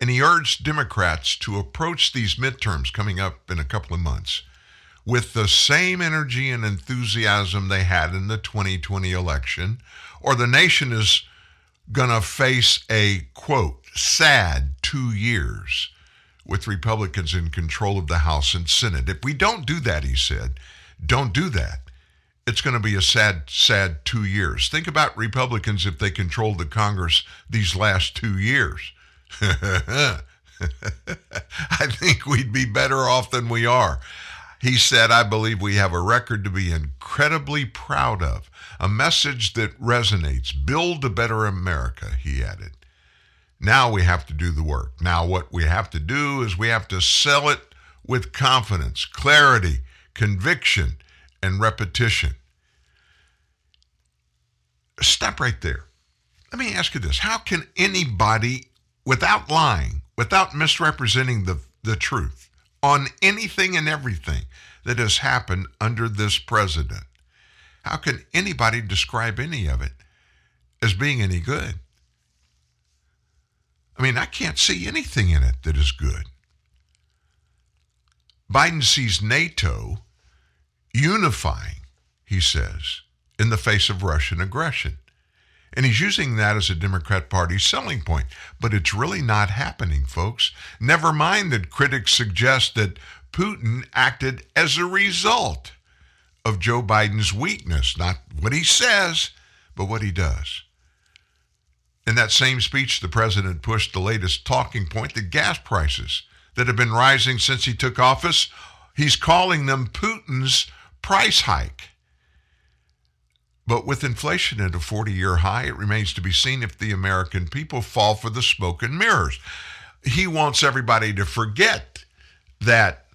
And he urged Democrats to approach these midterms coming up in a couple of months with the same energy and enthusiasm they had in the 2020 election, or the nation is going to face a quote, sad two years with Republicans in control of the House and Senate. If we don't do that, he said, don't do that. It's going to be a sad, sad two years. Think about Republicans if they controlled the Congress these last two years. I think we'd be better off than we are. He said, I believe we have a record to be incredibly proud of, a message that resonates. Build a better America, he added. Now we have to do the work. Now, what we have to do is we have to sell it with confidence, clarity, conviction, and repetition. Stop right there. Let me ask you this How can anybody, without lying, without misrepresenting the, the truth, on anything and everything that has happened under this president. How can anybody describe any of it as being any good? I mean, I can't see anything in it that is good. Biden sees NATO unifying, he says, in the face of Russian aggression. And he's using that as a Democrat Party selling point. But it's really not happening, folks. Never mind that critics suggest that Putin acted as a result of Joe Biden's weakness, not what he says, but what he does. In that same speech, the president pushed the latest talking point the gas prices that have been rising since he took office, he's calling them Putin's price hike. But with inflation at a 40 year high, it remains to be seen if the American people fall for the smoke and mirrors. He wants everybody to forget that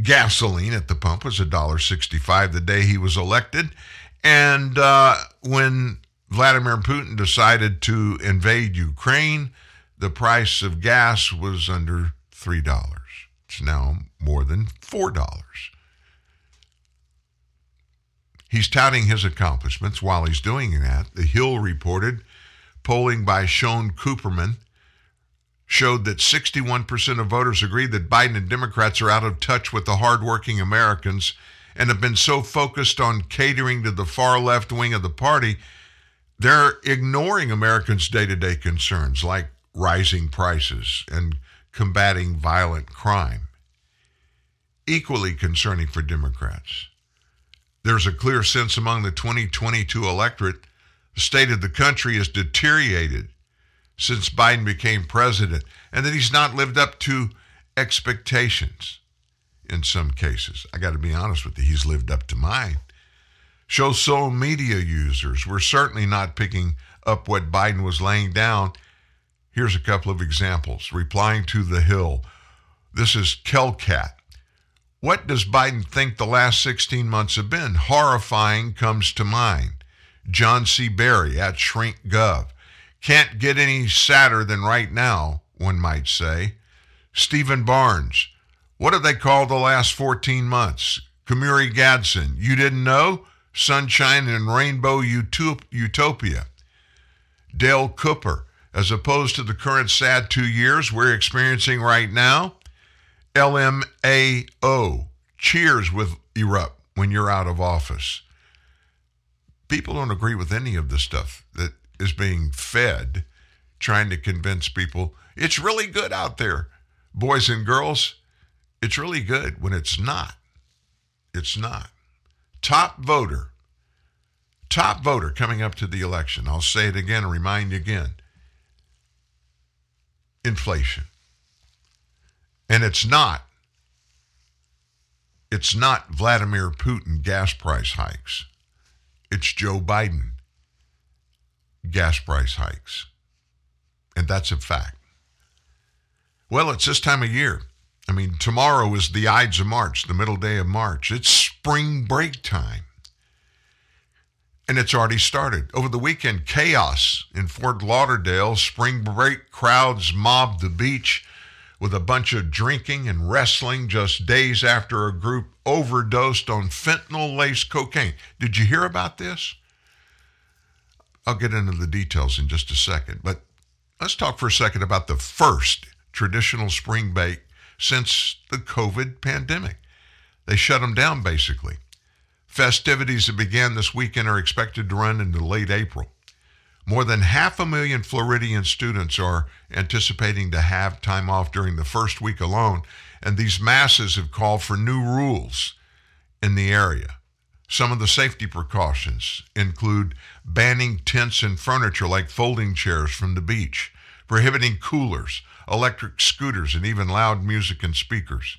gasoline at the pump was $1.65 the day he was elected. And uh, when Vladimir Putin decided to invade Ukraine, the price of gas was under $3. It's now more than $4. He's touting his accomplishments while he's doing that. The Hill reported polling by Schoen Cooperman showed that 61% of voters agreed that Biden and Democrats are out of touch with the hardworking Americans and have been so focused on catering to the far left wing of the party, they're ignoring Americans' day to day concerns like rising prices and combating violent crime. Equally concerning for Democrats there's a clear sense among the 2022 electorate the state of the country has deteriorated since Biden became president and that he's not lived up to expectations in some cases. I got to be honest with you, he's lived up to mine. Show social media users we're certainly not picking up what Biden was laying down. Here's a couple of examples. Replying to The Hill. This is Kelcat. What does Biden think the last 16 months have been? Horrifying comes to mind. John C. Barry at ShrinkGov. Can't get any sadder than right now, one might say. Stephen Barnes. What have they called the last 14 months? Kamuri Gadson. You didn't know? Sunshine and Rainbow Utopia. Dale Cooper. As opposed to the current sad two years we're experiencing right now, LMAO. Cheers with erupt when you're out of office. People don't agree with any of the stuff that is being fed, trying to convince people it's really good out there. Boys and girls, it's really good when it's not. It's not. Top voter, top voter coming up to the election. I'll say it again and remind you again inflation. And it's not it's not Vladimir Putin gas price hikes. It's Joe Biden gas price hikes. And that's a fact. Well, it's this time of year. I mean, tomorrow is the Ides of March, the middle day of March. It's spring break time. And it's already started. Over the weekend, chaos in Fort Lauderdale. Spring break crowds mobbed the beach with a bunch of drinking and wrestling just days after a group overdosed on fentanyl laced cocaine. Did you hear about this? I'll get into the details in just a second, but let's talk for a second about the first traditional spring break since the COVID pandemic. They shut them down basically. Festivities that began this weekend are expected to run into late April. More than half a million Floridian students are anticipating to have time off during the first week alone, and these masses have called for new rules in the area. Some of the safety precautions include banning tents and furniture like folding chairs from the beach, prohibiting coolers, electric scooters, and even loud music and speakers.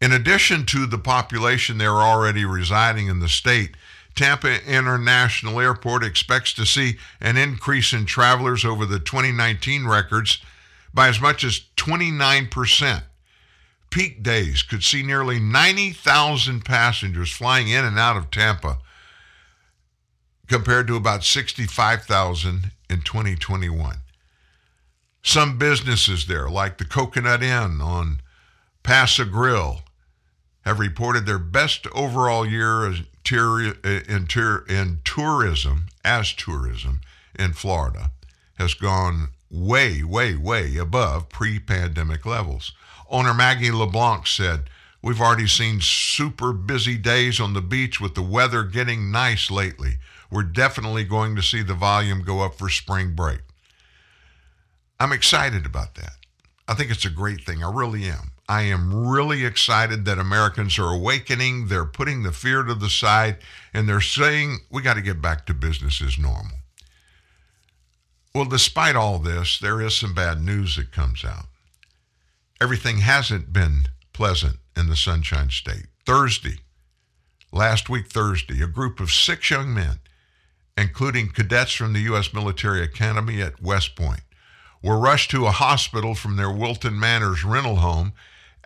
In addition to the population there already residing in the state, Tampa International Airport expects to see an increase in travelers over the 2019 records by as much as 29%. Peak days could see nearly 90,000 passengers flying in and out of Tampa compared to about 65,000 in 2021. Some businesses there, like the Coconut Inn on Paso Grill, have reported their best overall year in, uh, in tourism, as tourism in Florida, has gone way, way, way above pre pandemic levels. Owner Maggie LeBlanc said, We've already seen super busy days on the beach with the weather getting nice lately. We're definitely going to see the volume go up for spring break. I'm excited about that. I think it's a great thing. I really am. I am really excited that Americans are awakening. They're putting the fear to the side and they're saying we got to get back to business as normal. Well, despite all this, there is some bad news that comes out. Everything hasn't been pleasant in the Sunshine State. Thursday, last week, Thursday, a group of six young men, including cadets from the U.S. Military Academy at West Point, were rushed to a hospital from their Wilton Manors rental home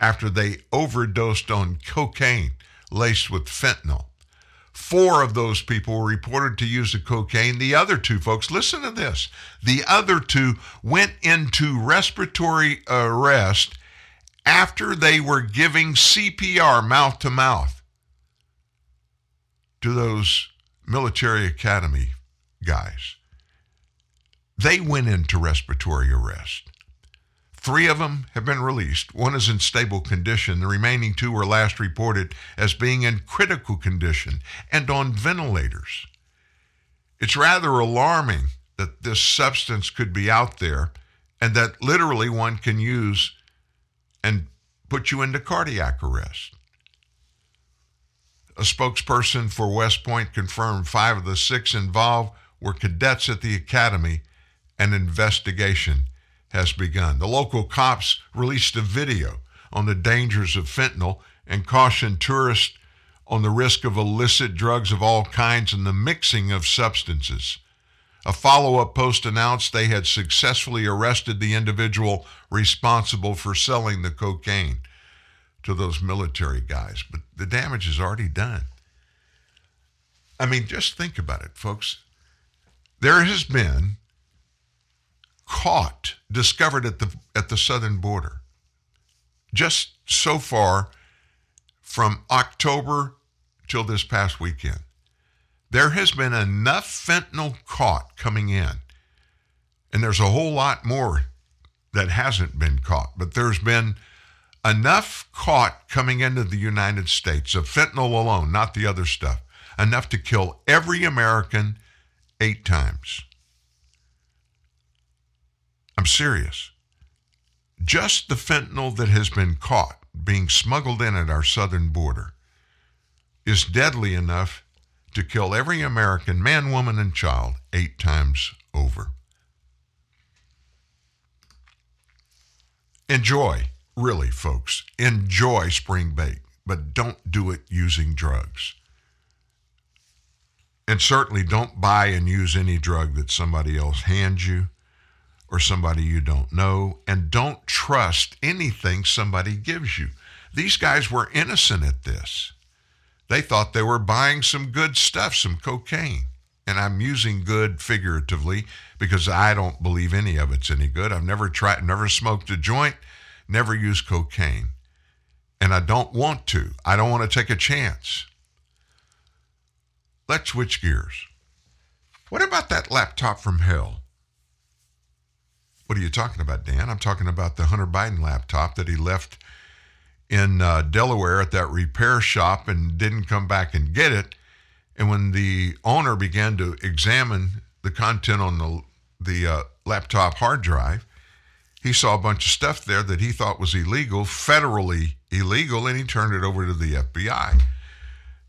after they overdosed on cocaine laced with fentanyl. Four of those people were reported to use the cocaine. The other two folks, listen to this. The other two went into respiratory arrest after they were giving CPR mouth to mouth to those military academy guys. They went into respiratory arrest. Three of them have been released. One is in stable condition. The remaining two were last reported as being in critical condition and on ventilators. It's rather alarming that this substance could be out there and that literally one can use and put you into cardiac arrest. A spokesperson for West Point confirmed five of the six involved were cadets at the academy. An investigation has begun. The local cops released a video on the dangers of fentanyl and cautioned tourists on the risk of illicit drugs of all kinds and the mixing of substances. A follow up post announced they had successfully arrested the individual responsible for selling the cocaine to those military guys, but the damage is already done. I mean, just think about it, folks. There has been caught, discovered at the at the southern border. Just so far from October till this past weekend. There has been enough fentanyl caught coming in. And there's a whole lot more that hasn't been caught, but there's been enough caught coming into the United States of fentanyl alone, not the other stuff, enough to kill every American eight times. I'm serious. Just the fentanyl that has been caught being smuggled in at our southern border is deadly enough to kill every American man, woman, and child eight times over. Enjoy, really, folks. Enjoy spring bake, but don't do it using drugs. And certainly don't buy and use any drug that somebody else hands you or somebody you don't know. And don't trust anything somebody gives you. These guys were innocent at this. They thought they were buying some good stuff, some cocaine. And I'm using good figuratively because I don't believe any of it's any good. I've never tried, never smoked a joint, never used cocaine. And I don't want to. I don't want to take a chance. Let's switch gears. What about that laptop from hell? What are you talking about, Dan? I'm talking about the Hunter Biden laptop that he left in uh, Delaware at that repair shop and didn't come back and get it. And when the owner began to examine the content on the the uh, laptop hard drive, he saw a bunch of stuff there that he thought was illegal, federally illegal, and he turned it over to the FBI.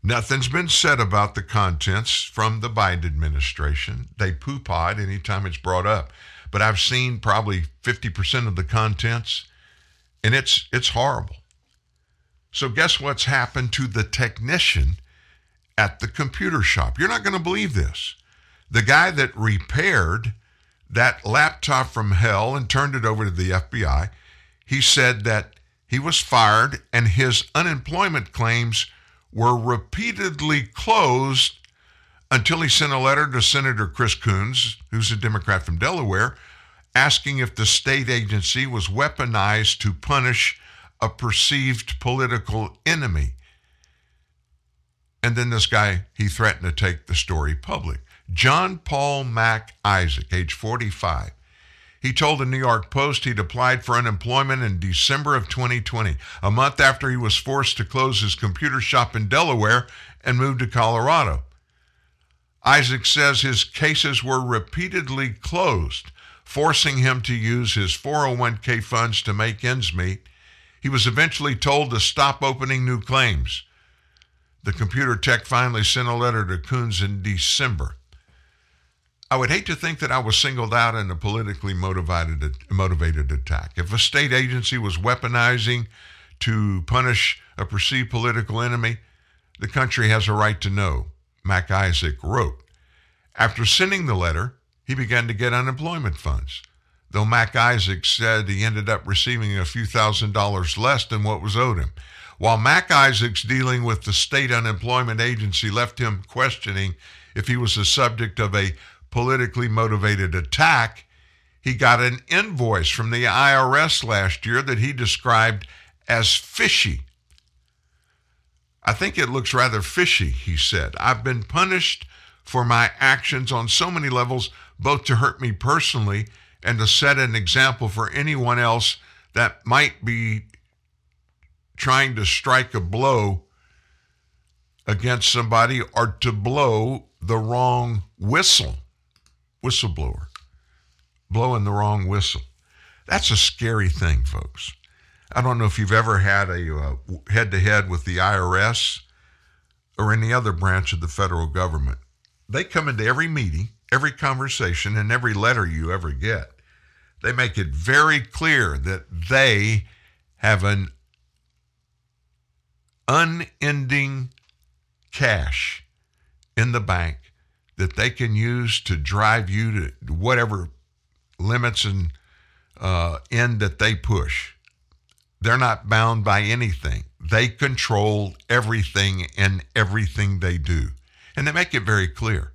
Nothing's been said about the contents from the Biden administration. They poo-pod anytime it's brought up. But I've seen probably 50% of the contents, and it's it's horrible. So guess what's happened to the technician at the computer shop? You're not going to believe this. The guy that repaired that laptop from hell and turned it over to the FBI, he said that he was fired and his unemployment claims were repeatedly closed until he sent a letter to Senator Chris Coons, who's a Democrat from Delaware, asking if the state agency was weaponized to punish a perceived political enemy. And then this guy, he threatened to take the story public. John Paul Mac Isaac, age 45. He told the New York Post he'd applied for unemployment in December of 2020, a month after he was forced to close his computer shop in Delaware and move to Colorado. Isaac says his cases were repeatedly closed, forcing him to use his 401k funds to make ends meet. He was eventually told to stop opening new claims. The computer tech finally sent a letter to Coons in December. I would hate to think that I was singled out in a politically motivated, motivated attack. If a state agency was weaponizing to punish a perceived political enemy, The country has a right to know, Mac Isaac wrote. After sending the letter, he began to get unemployment funds, though Mac Isaac said he ended up receiving a few thousand dollars less than what was owed him. While Mac Isaac's dealing with the state unemployment agency left him questioning if he was the subject of a politically motivated attack, he got an invoice from the IRS last year that he described as fishy. I think it looks rather fishy, he said. I've been punished for my actions on so many levels, both to hurt me personally and to set an example for anyone else that might be trying to strike a blow against somebody or to blow the wrong whistle, whistleblower, blowing the wrong whistle. That's a scary thing, folks. I don't know if you've ever had a head to head with the IRS or any other branch of the federal government. They come into every meeting, every conversation, and every letter you ever get. They make it very clear that they have an unending cash in the bank that they can use to drive you to whatever limits and uh, end that they push. They're not bound by anything. They control everything and everything they do. And they make it very clear.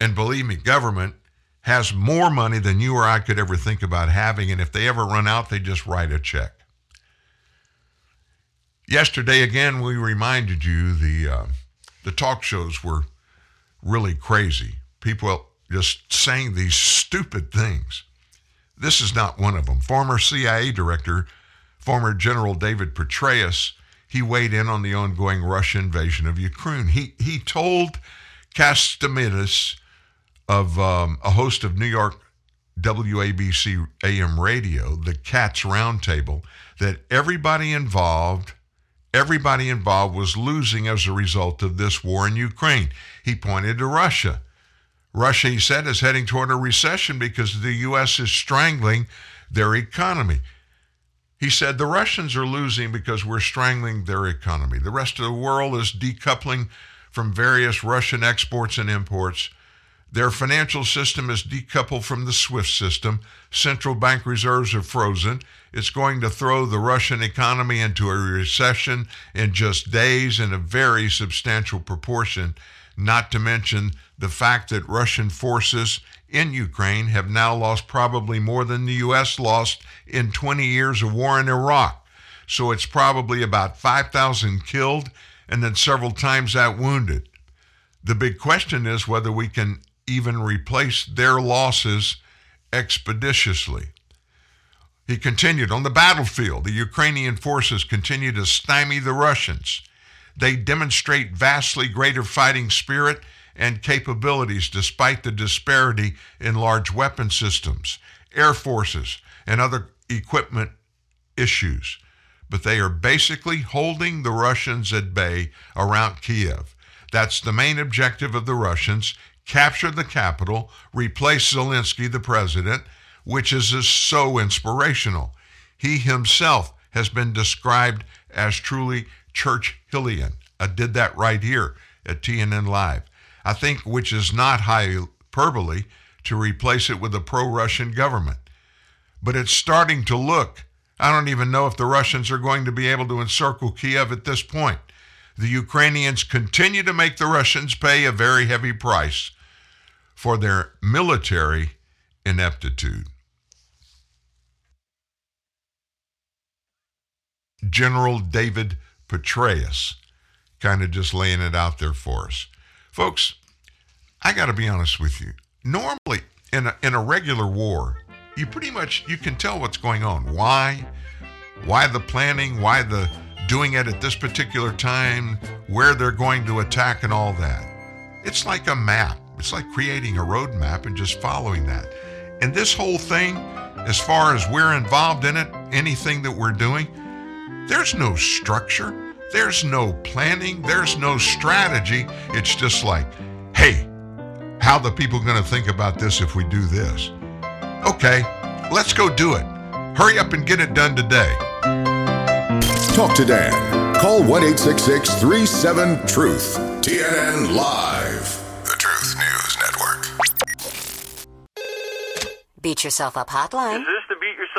And believe me, government has more money than you or I could ever think about having. And if they ever run out, they just write a check. Yesterday, again, we reminded you the, uh, the talk shows were really crazy. People just saying these stupid things. This is not one of them. Former CIA director, former General David Petraeus, he weighed in on the ongoing Russian invasion of Ukraine. He, he told Catsimatidis of um, a host of New York WABC AM radio, the Cats Roundtable, that everybody involved, everybody involved was losing as a result of this war in Ukraine. He pointed to Russia. Russia, he said, is heading toward a recession because the U.S. is strangling their economy. He said the Russians are losing because we're strangling their economy. The rest of the world is decoupling from various Russian exports and imports. Their financial system is decoupled from the SWIFT system. Central bank reserves are frozen. It's going to throw the Russian economy into a recession in just days in a very substantial proportion, not to mention the fact that Russian forces in Ukraine have now lost probably more than the U.S. lost in 20 years of war in Iraq. So it's probably about 5,000 killed and then several times that wounded. The big question is whether we can even replace their losses expeditiously. He continued On the battlefield, the Ukrainian forces continue to stymie the Russians. They demonstrate vastly greater fighting spirit and capabilities despite the disparity in large weapon systems, air forces, and other equipment issues. But they are basically holding the Russians at bay around Kiev. That's the main objective of the Russians capture the capital, replace Zelensky, the president, which is so inspirational. He himself has been described as truly Churchillian. I did that right here at TNN Live. I think which is not hyperbole to replace it with a pro Russian government. But it's starting to look. I don't even know if the Russians are going to be able to encircle Kiev at this point. The Ukrainians continue to make the Russians pay a very heavy price for their military ineptitude. General David Petraeus, kind of just laying it out there for us. Folks, I got to be honest with you. Normally, in a, in a regular war, you pretty much you can tell what's going on. Why? Why the planning? Why the doing it at this particular time? Where they're going to attack and all that. It's like a map. It's like creating a road map and just following that. And this whole thing, as far as we're involved in it, anything that we're doing, there's no structure. There's no planning. There's no strategy. It's just like, hey, how the people going to think about this if we do this? Okay, let's go do it. Hurry up and get it done today. Talk to Dan. Call 1 37 Truth. TNN Live. The Truth News Network. Beat Yourself Up hotline.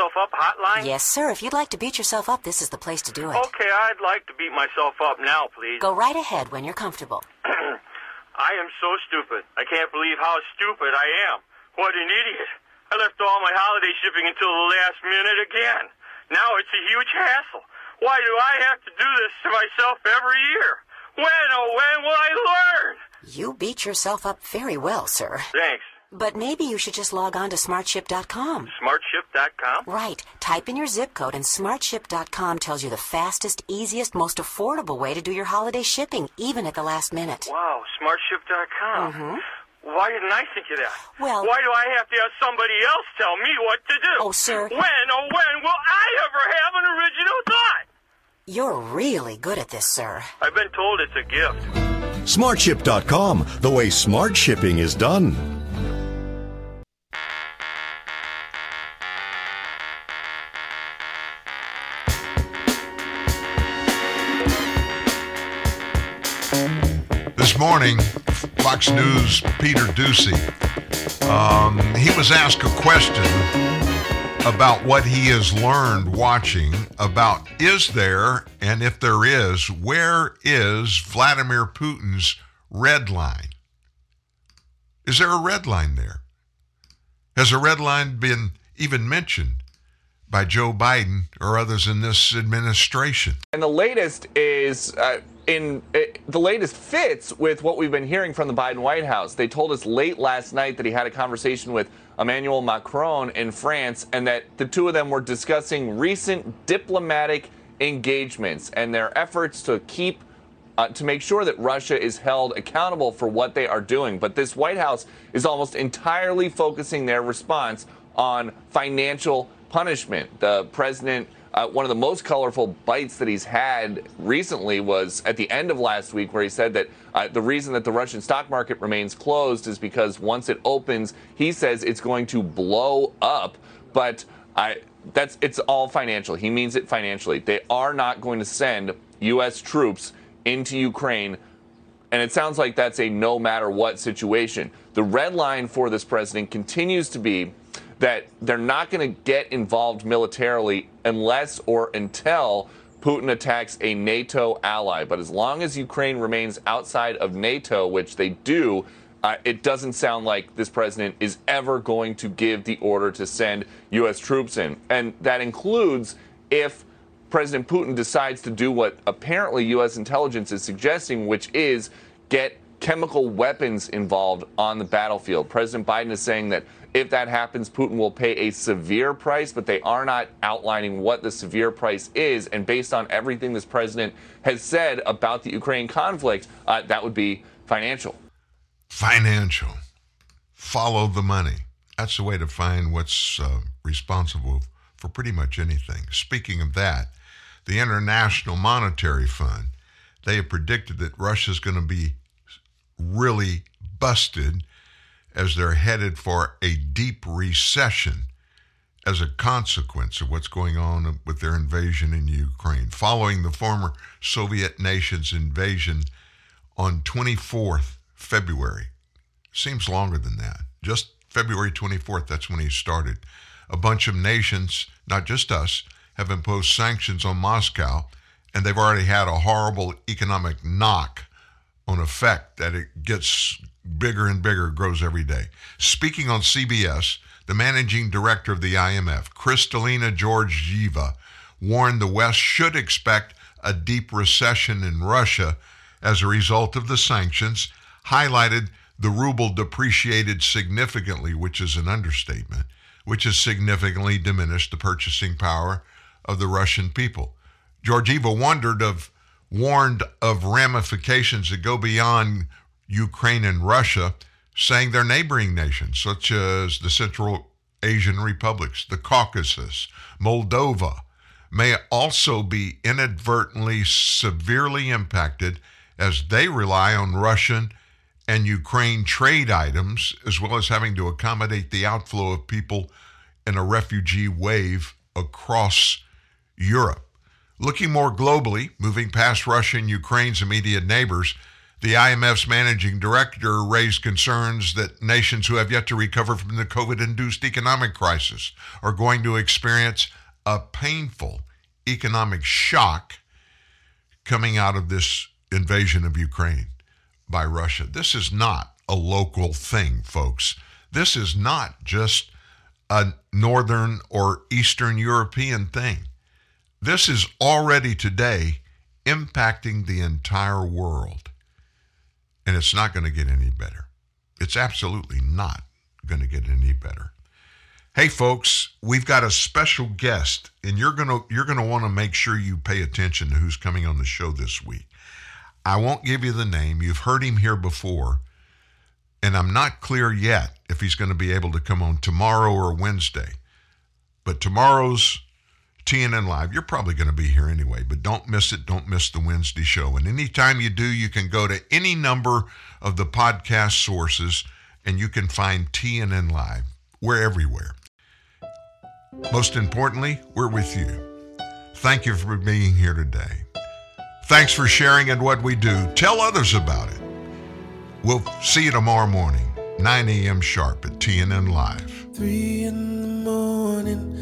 Yourself Up hotline? Yes, sir. If you'd like to beat yourself up, this is the place to do it. Okay, I'd like to beat myself up now, please. Go right ahead when you're comfortable. I am so stupid. I can't believe how stupid I am. What an idiot. I left all my holiday shipping until the last minute again. Now it's a huge hassle. Why do I have to do this to myself every year? When, oh, when will I learn? You beat yourself up very well, sir. Thanks. But maybe you should just log on to smartship.com. Smartship.com? Right. Type in your zip code and smartship.com tells you the fastest, easiest, most affordable way to do your holiday shipping, even at the last minute. Wow, smartship.com. Mm-hmm. Why didn't I think of that? Well- why do I have to have somebody else tell me what to do? Oh, sir. When, oh, when will I ever have an original thought? You're really good at this, sir. I've been told it's a gift. Smartship.com, the way smart shipping is done. Morning, Fox News Peter Doocy, um, he was asked a question about what he has learned watching about is there, and if there is, where is Vladimir Putin's red line? Is there a red line there? Has a red line been even mentioned by Joe Biden or others in this administration? And the latest is uh, in uh, the latest fits with what we've been hearing from the Biden White House. They told us late last night that he had a conversation with Emmanuel Macron in France and that the two of them were discussing recent diplomatic engagements and their efforts to keep uh, to make sure that Russia is held accountable for what they are doing. But this White House is almost entirely focusing their response on financial punishment. The president, uh, one of the most colorful bites that he's had recently was at the end of last week, where he said that uh, the reason that the Russian stock market remains closed is because once it opens, he says it's going to blow up. But I, that's it's all financial. He means it financially. They are not going to send U.S. troops into Ukraine and it sounds like that's a no matter what situation. The red line for this president continues to be that they're not going to get involved militarily unless or until Putin attacks a NATO ally. But as long as Ukraine remains outside of NATO, which they do, uh, it doesn't sound like this president is ever going to give the order to send U.S. troops in. And that includes if President Putin decides to do what apparently U.S. intelligence is suggesting, which is get chemical weapons involved on the battlefield. President Biden is saying that if that happens, Putin will pay a severe price, but they are not outlining what the severe price is. And based on everything this president has said about the Ukraine conflict, uh, that would be financial. Financial. Follow the money. That's the way to find what's uh, responsible for pretty much anything. Speaking of that, the International Monetary Fund, they have predicted that Russia's going to be really busted as they're headed for a deep recession as a consequence of what's going on with their invasion in Ukraine. Following the former Soviet nation's invasion on 24th February, seems longer than that, just February 24th, that's when he started. A bunch of nations, not just us, have imposed sanctions on Moscow, and they've already had a horrible economic knock on effect that it gets bigger and bigger, grows every day. Speaking on CBS, the managing director of the IMF, Kristalina Georgieva, warned the West should expect a deep recession in Russia as a result of the sanctions, highlighted the ruble depreciated significantly, which is an understatement, which has significantly diminished the purchasing power of the Russian people. Georgieva wondered of warned of ramifications that go beyond Ukraine and Russia, saying they're neighboring nations such as the Central Asian republics, the Caucasus, Moldova, may also be inadvertently severely impacted as they rely on Russian and Ukraine trade items, as well as having to accommodate the outflow of people in a refugee wave across Europe. Looking more globally, moving past Russia and Ukraine's immediate neighbors, the IMF's managing director raised concerns that nations who have yet to recover from the COVID induced economic crisis are going to experience a painful economic shock coming out of this invasion of Ukraine by Russia. This is not a local thing, folks. This is not just a northern or eastern European thing. This is already today impacting the entire world. And it's not going to get any better. It's absolutely not going to get any better. Hey folks, we've got a special guest and you're going to you're going to want to make sure you pay attention to who's coming on the show this week. I won't give you the name. You've heard him here before. And I'm not clear yet if he's going to be able to come on tomorrow or Wednesday. But tomorrow's TNN Live, you're probably going to be here anyway, but don't miss it. Don't miss the Wednesday show. And anytime you do, you can go to any number of the podcast sources and you can find TNN Live. We're everywhere. Most importantly, we're with you. Thank you for being here today. Thanks for sharing in what we do. Tell others about it. We'll see you tomorrow morning, 9 a.m. sharp at TNN Live. Three in the morning,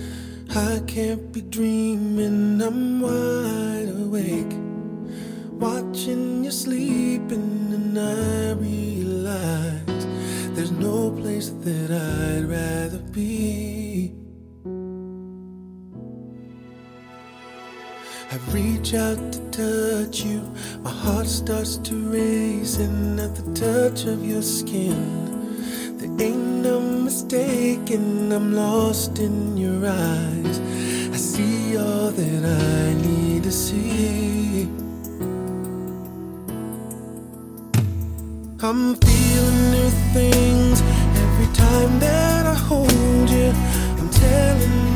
I can't be dreaming. I'm wide awake, watching you sleeping, and I realize there's no place that I'd rather be. I reach out to touch you. My heart starts to race, and at the touch of your skin, there ain't no mistaking. I'm lost in your eyes. I see all that I need to see. I'm feeling new things every time that I hold you. I'm telling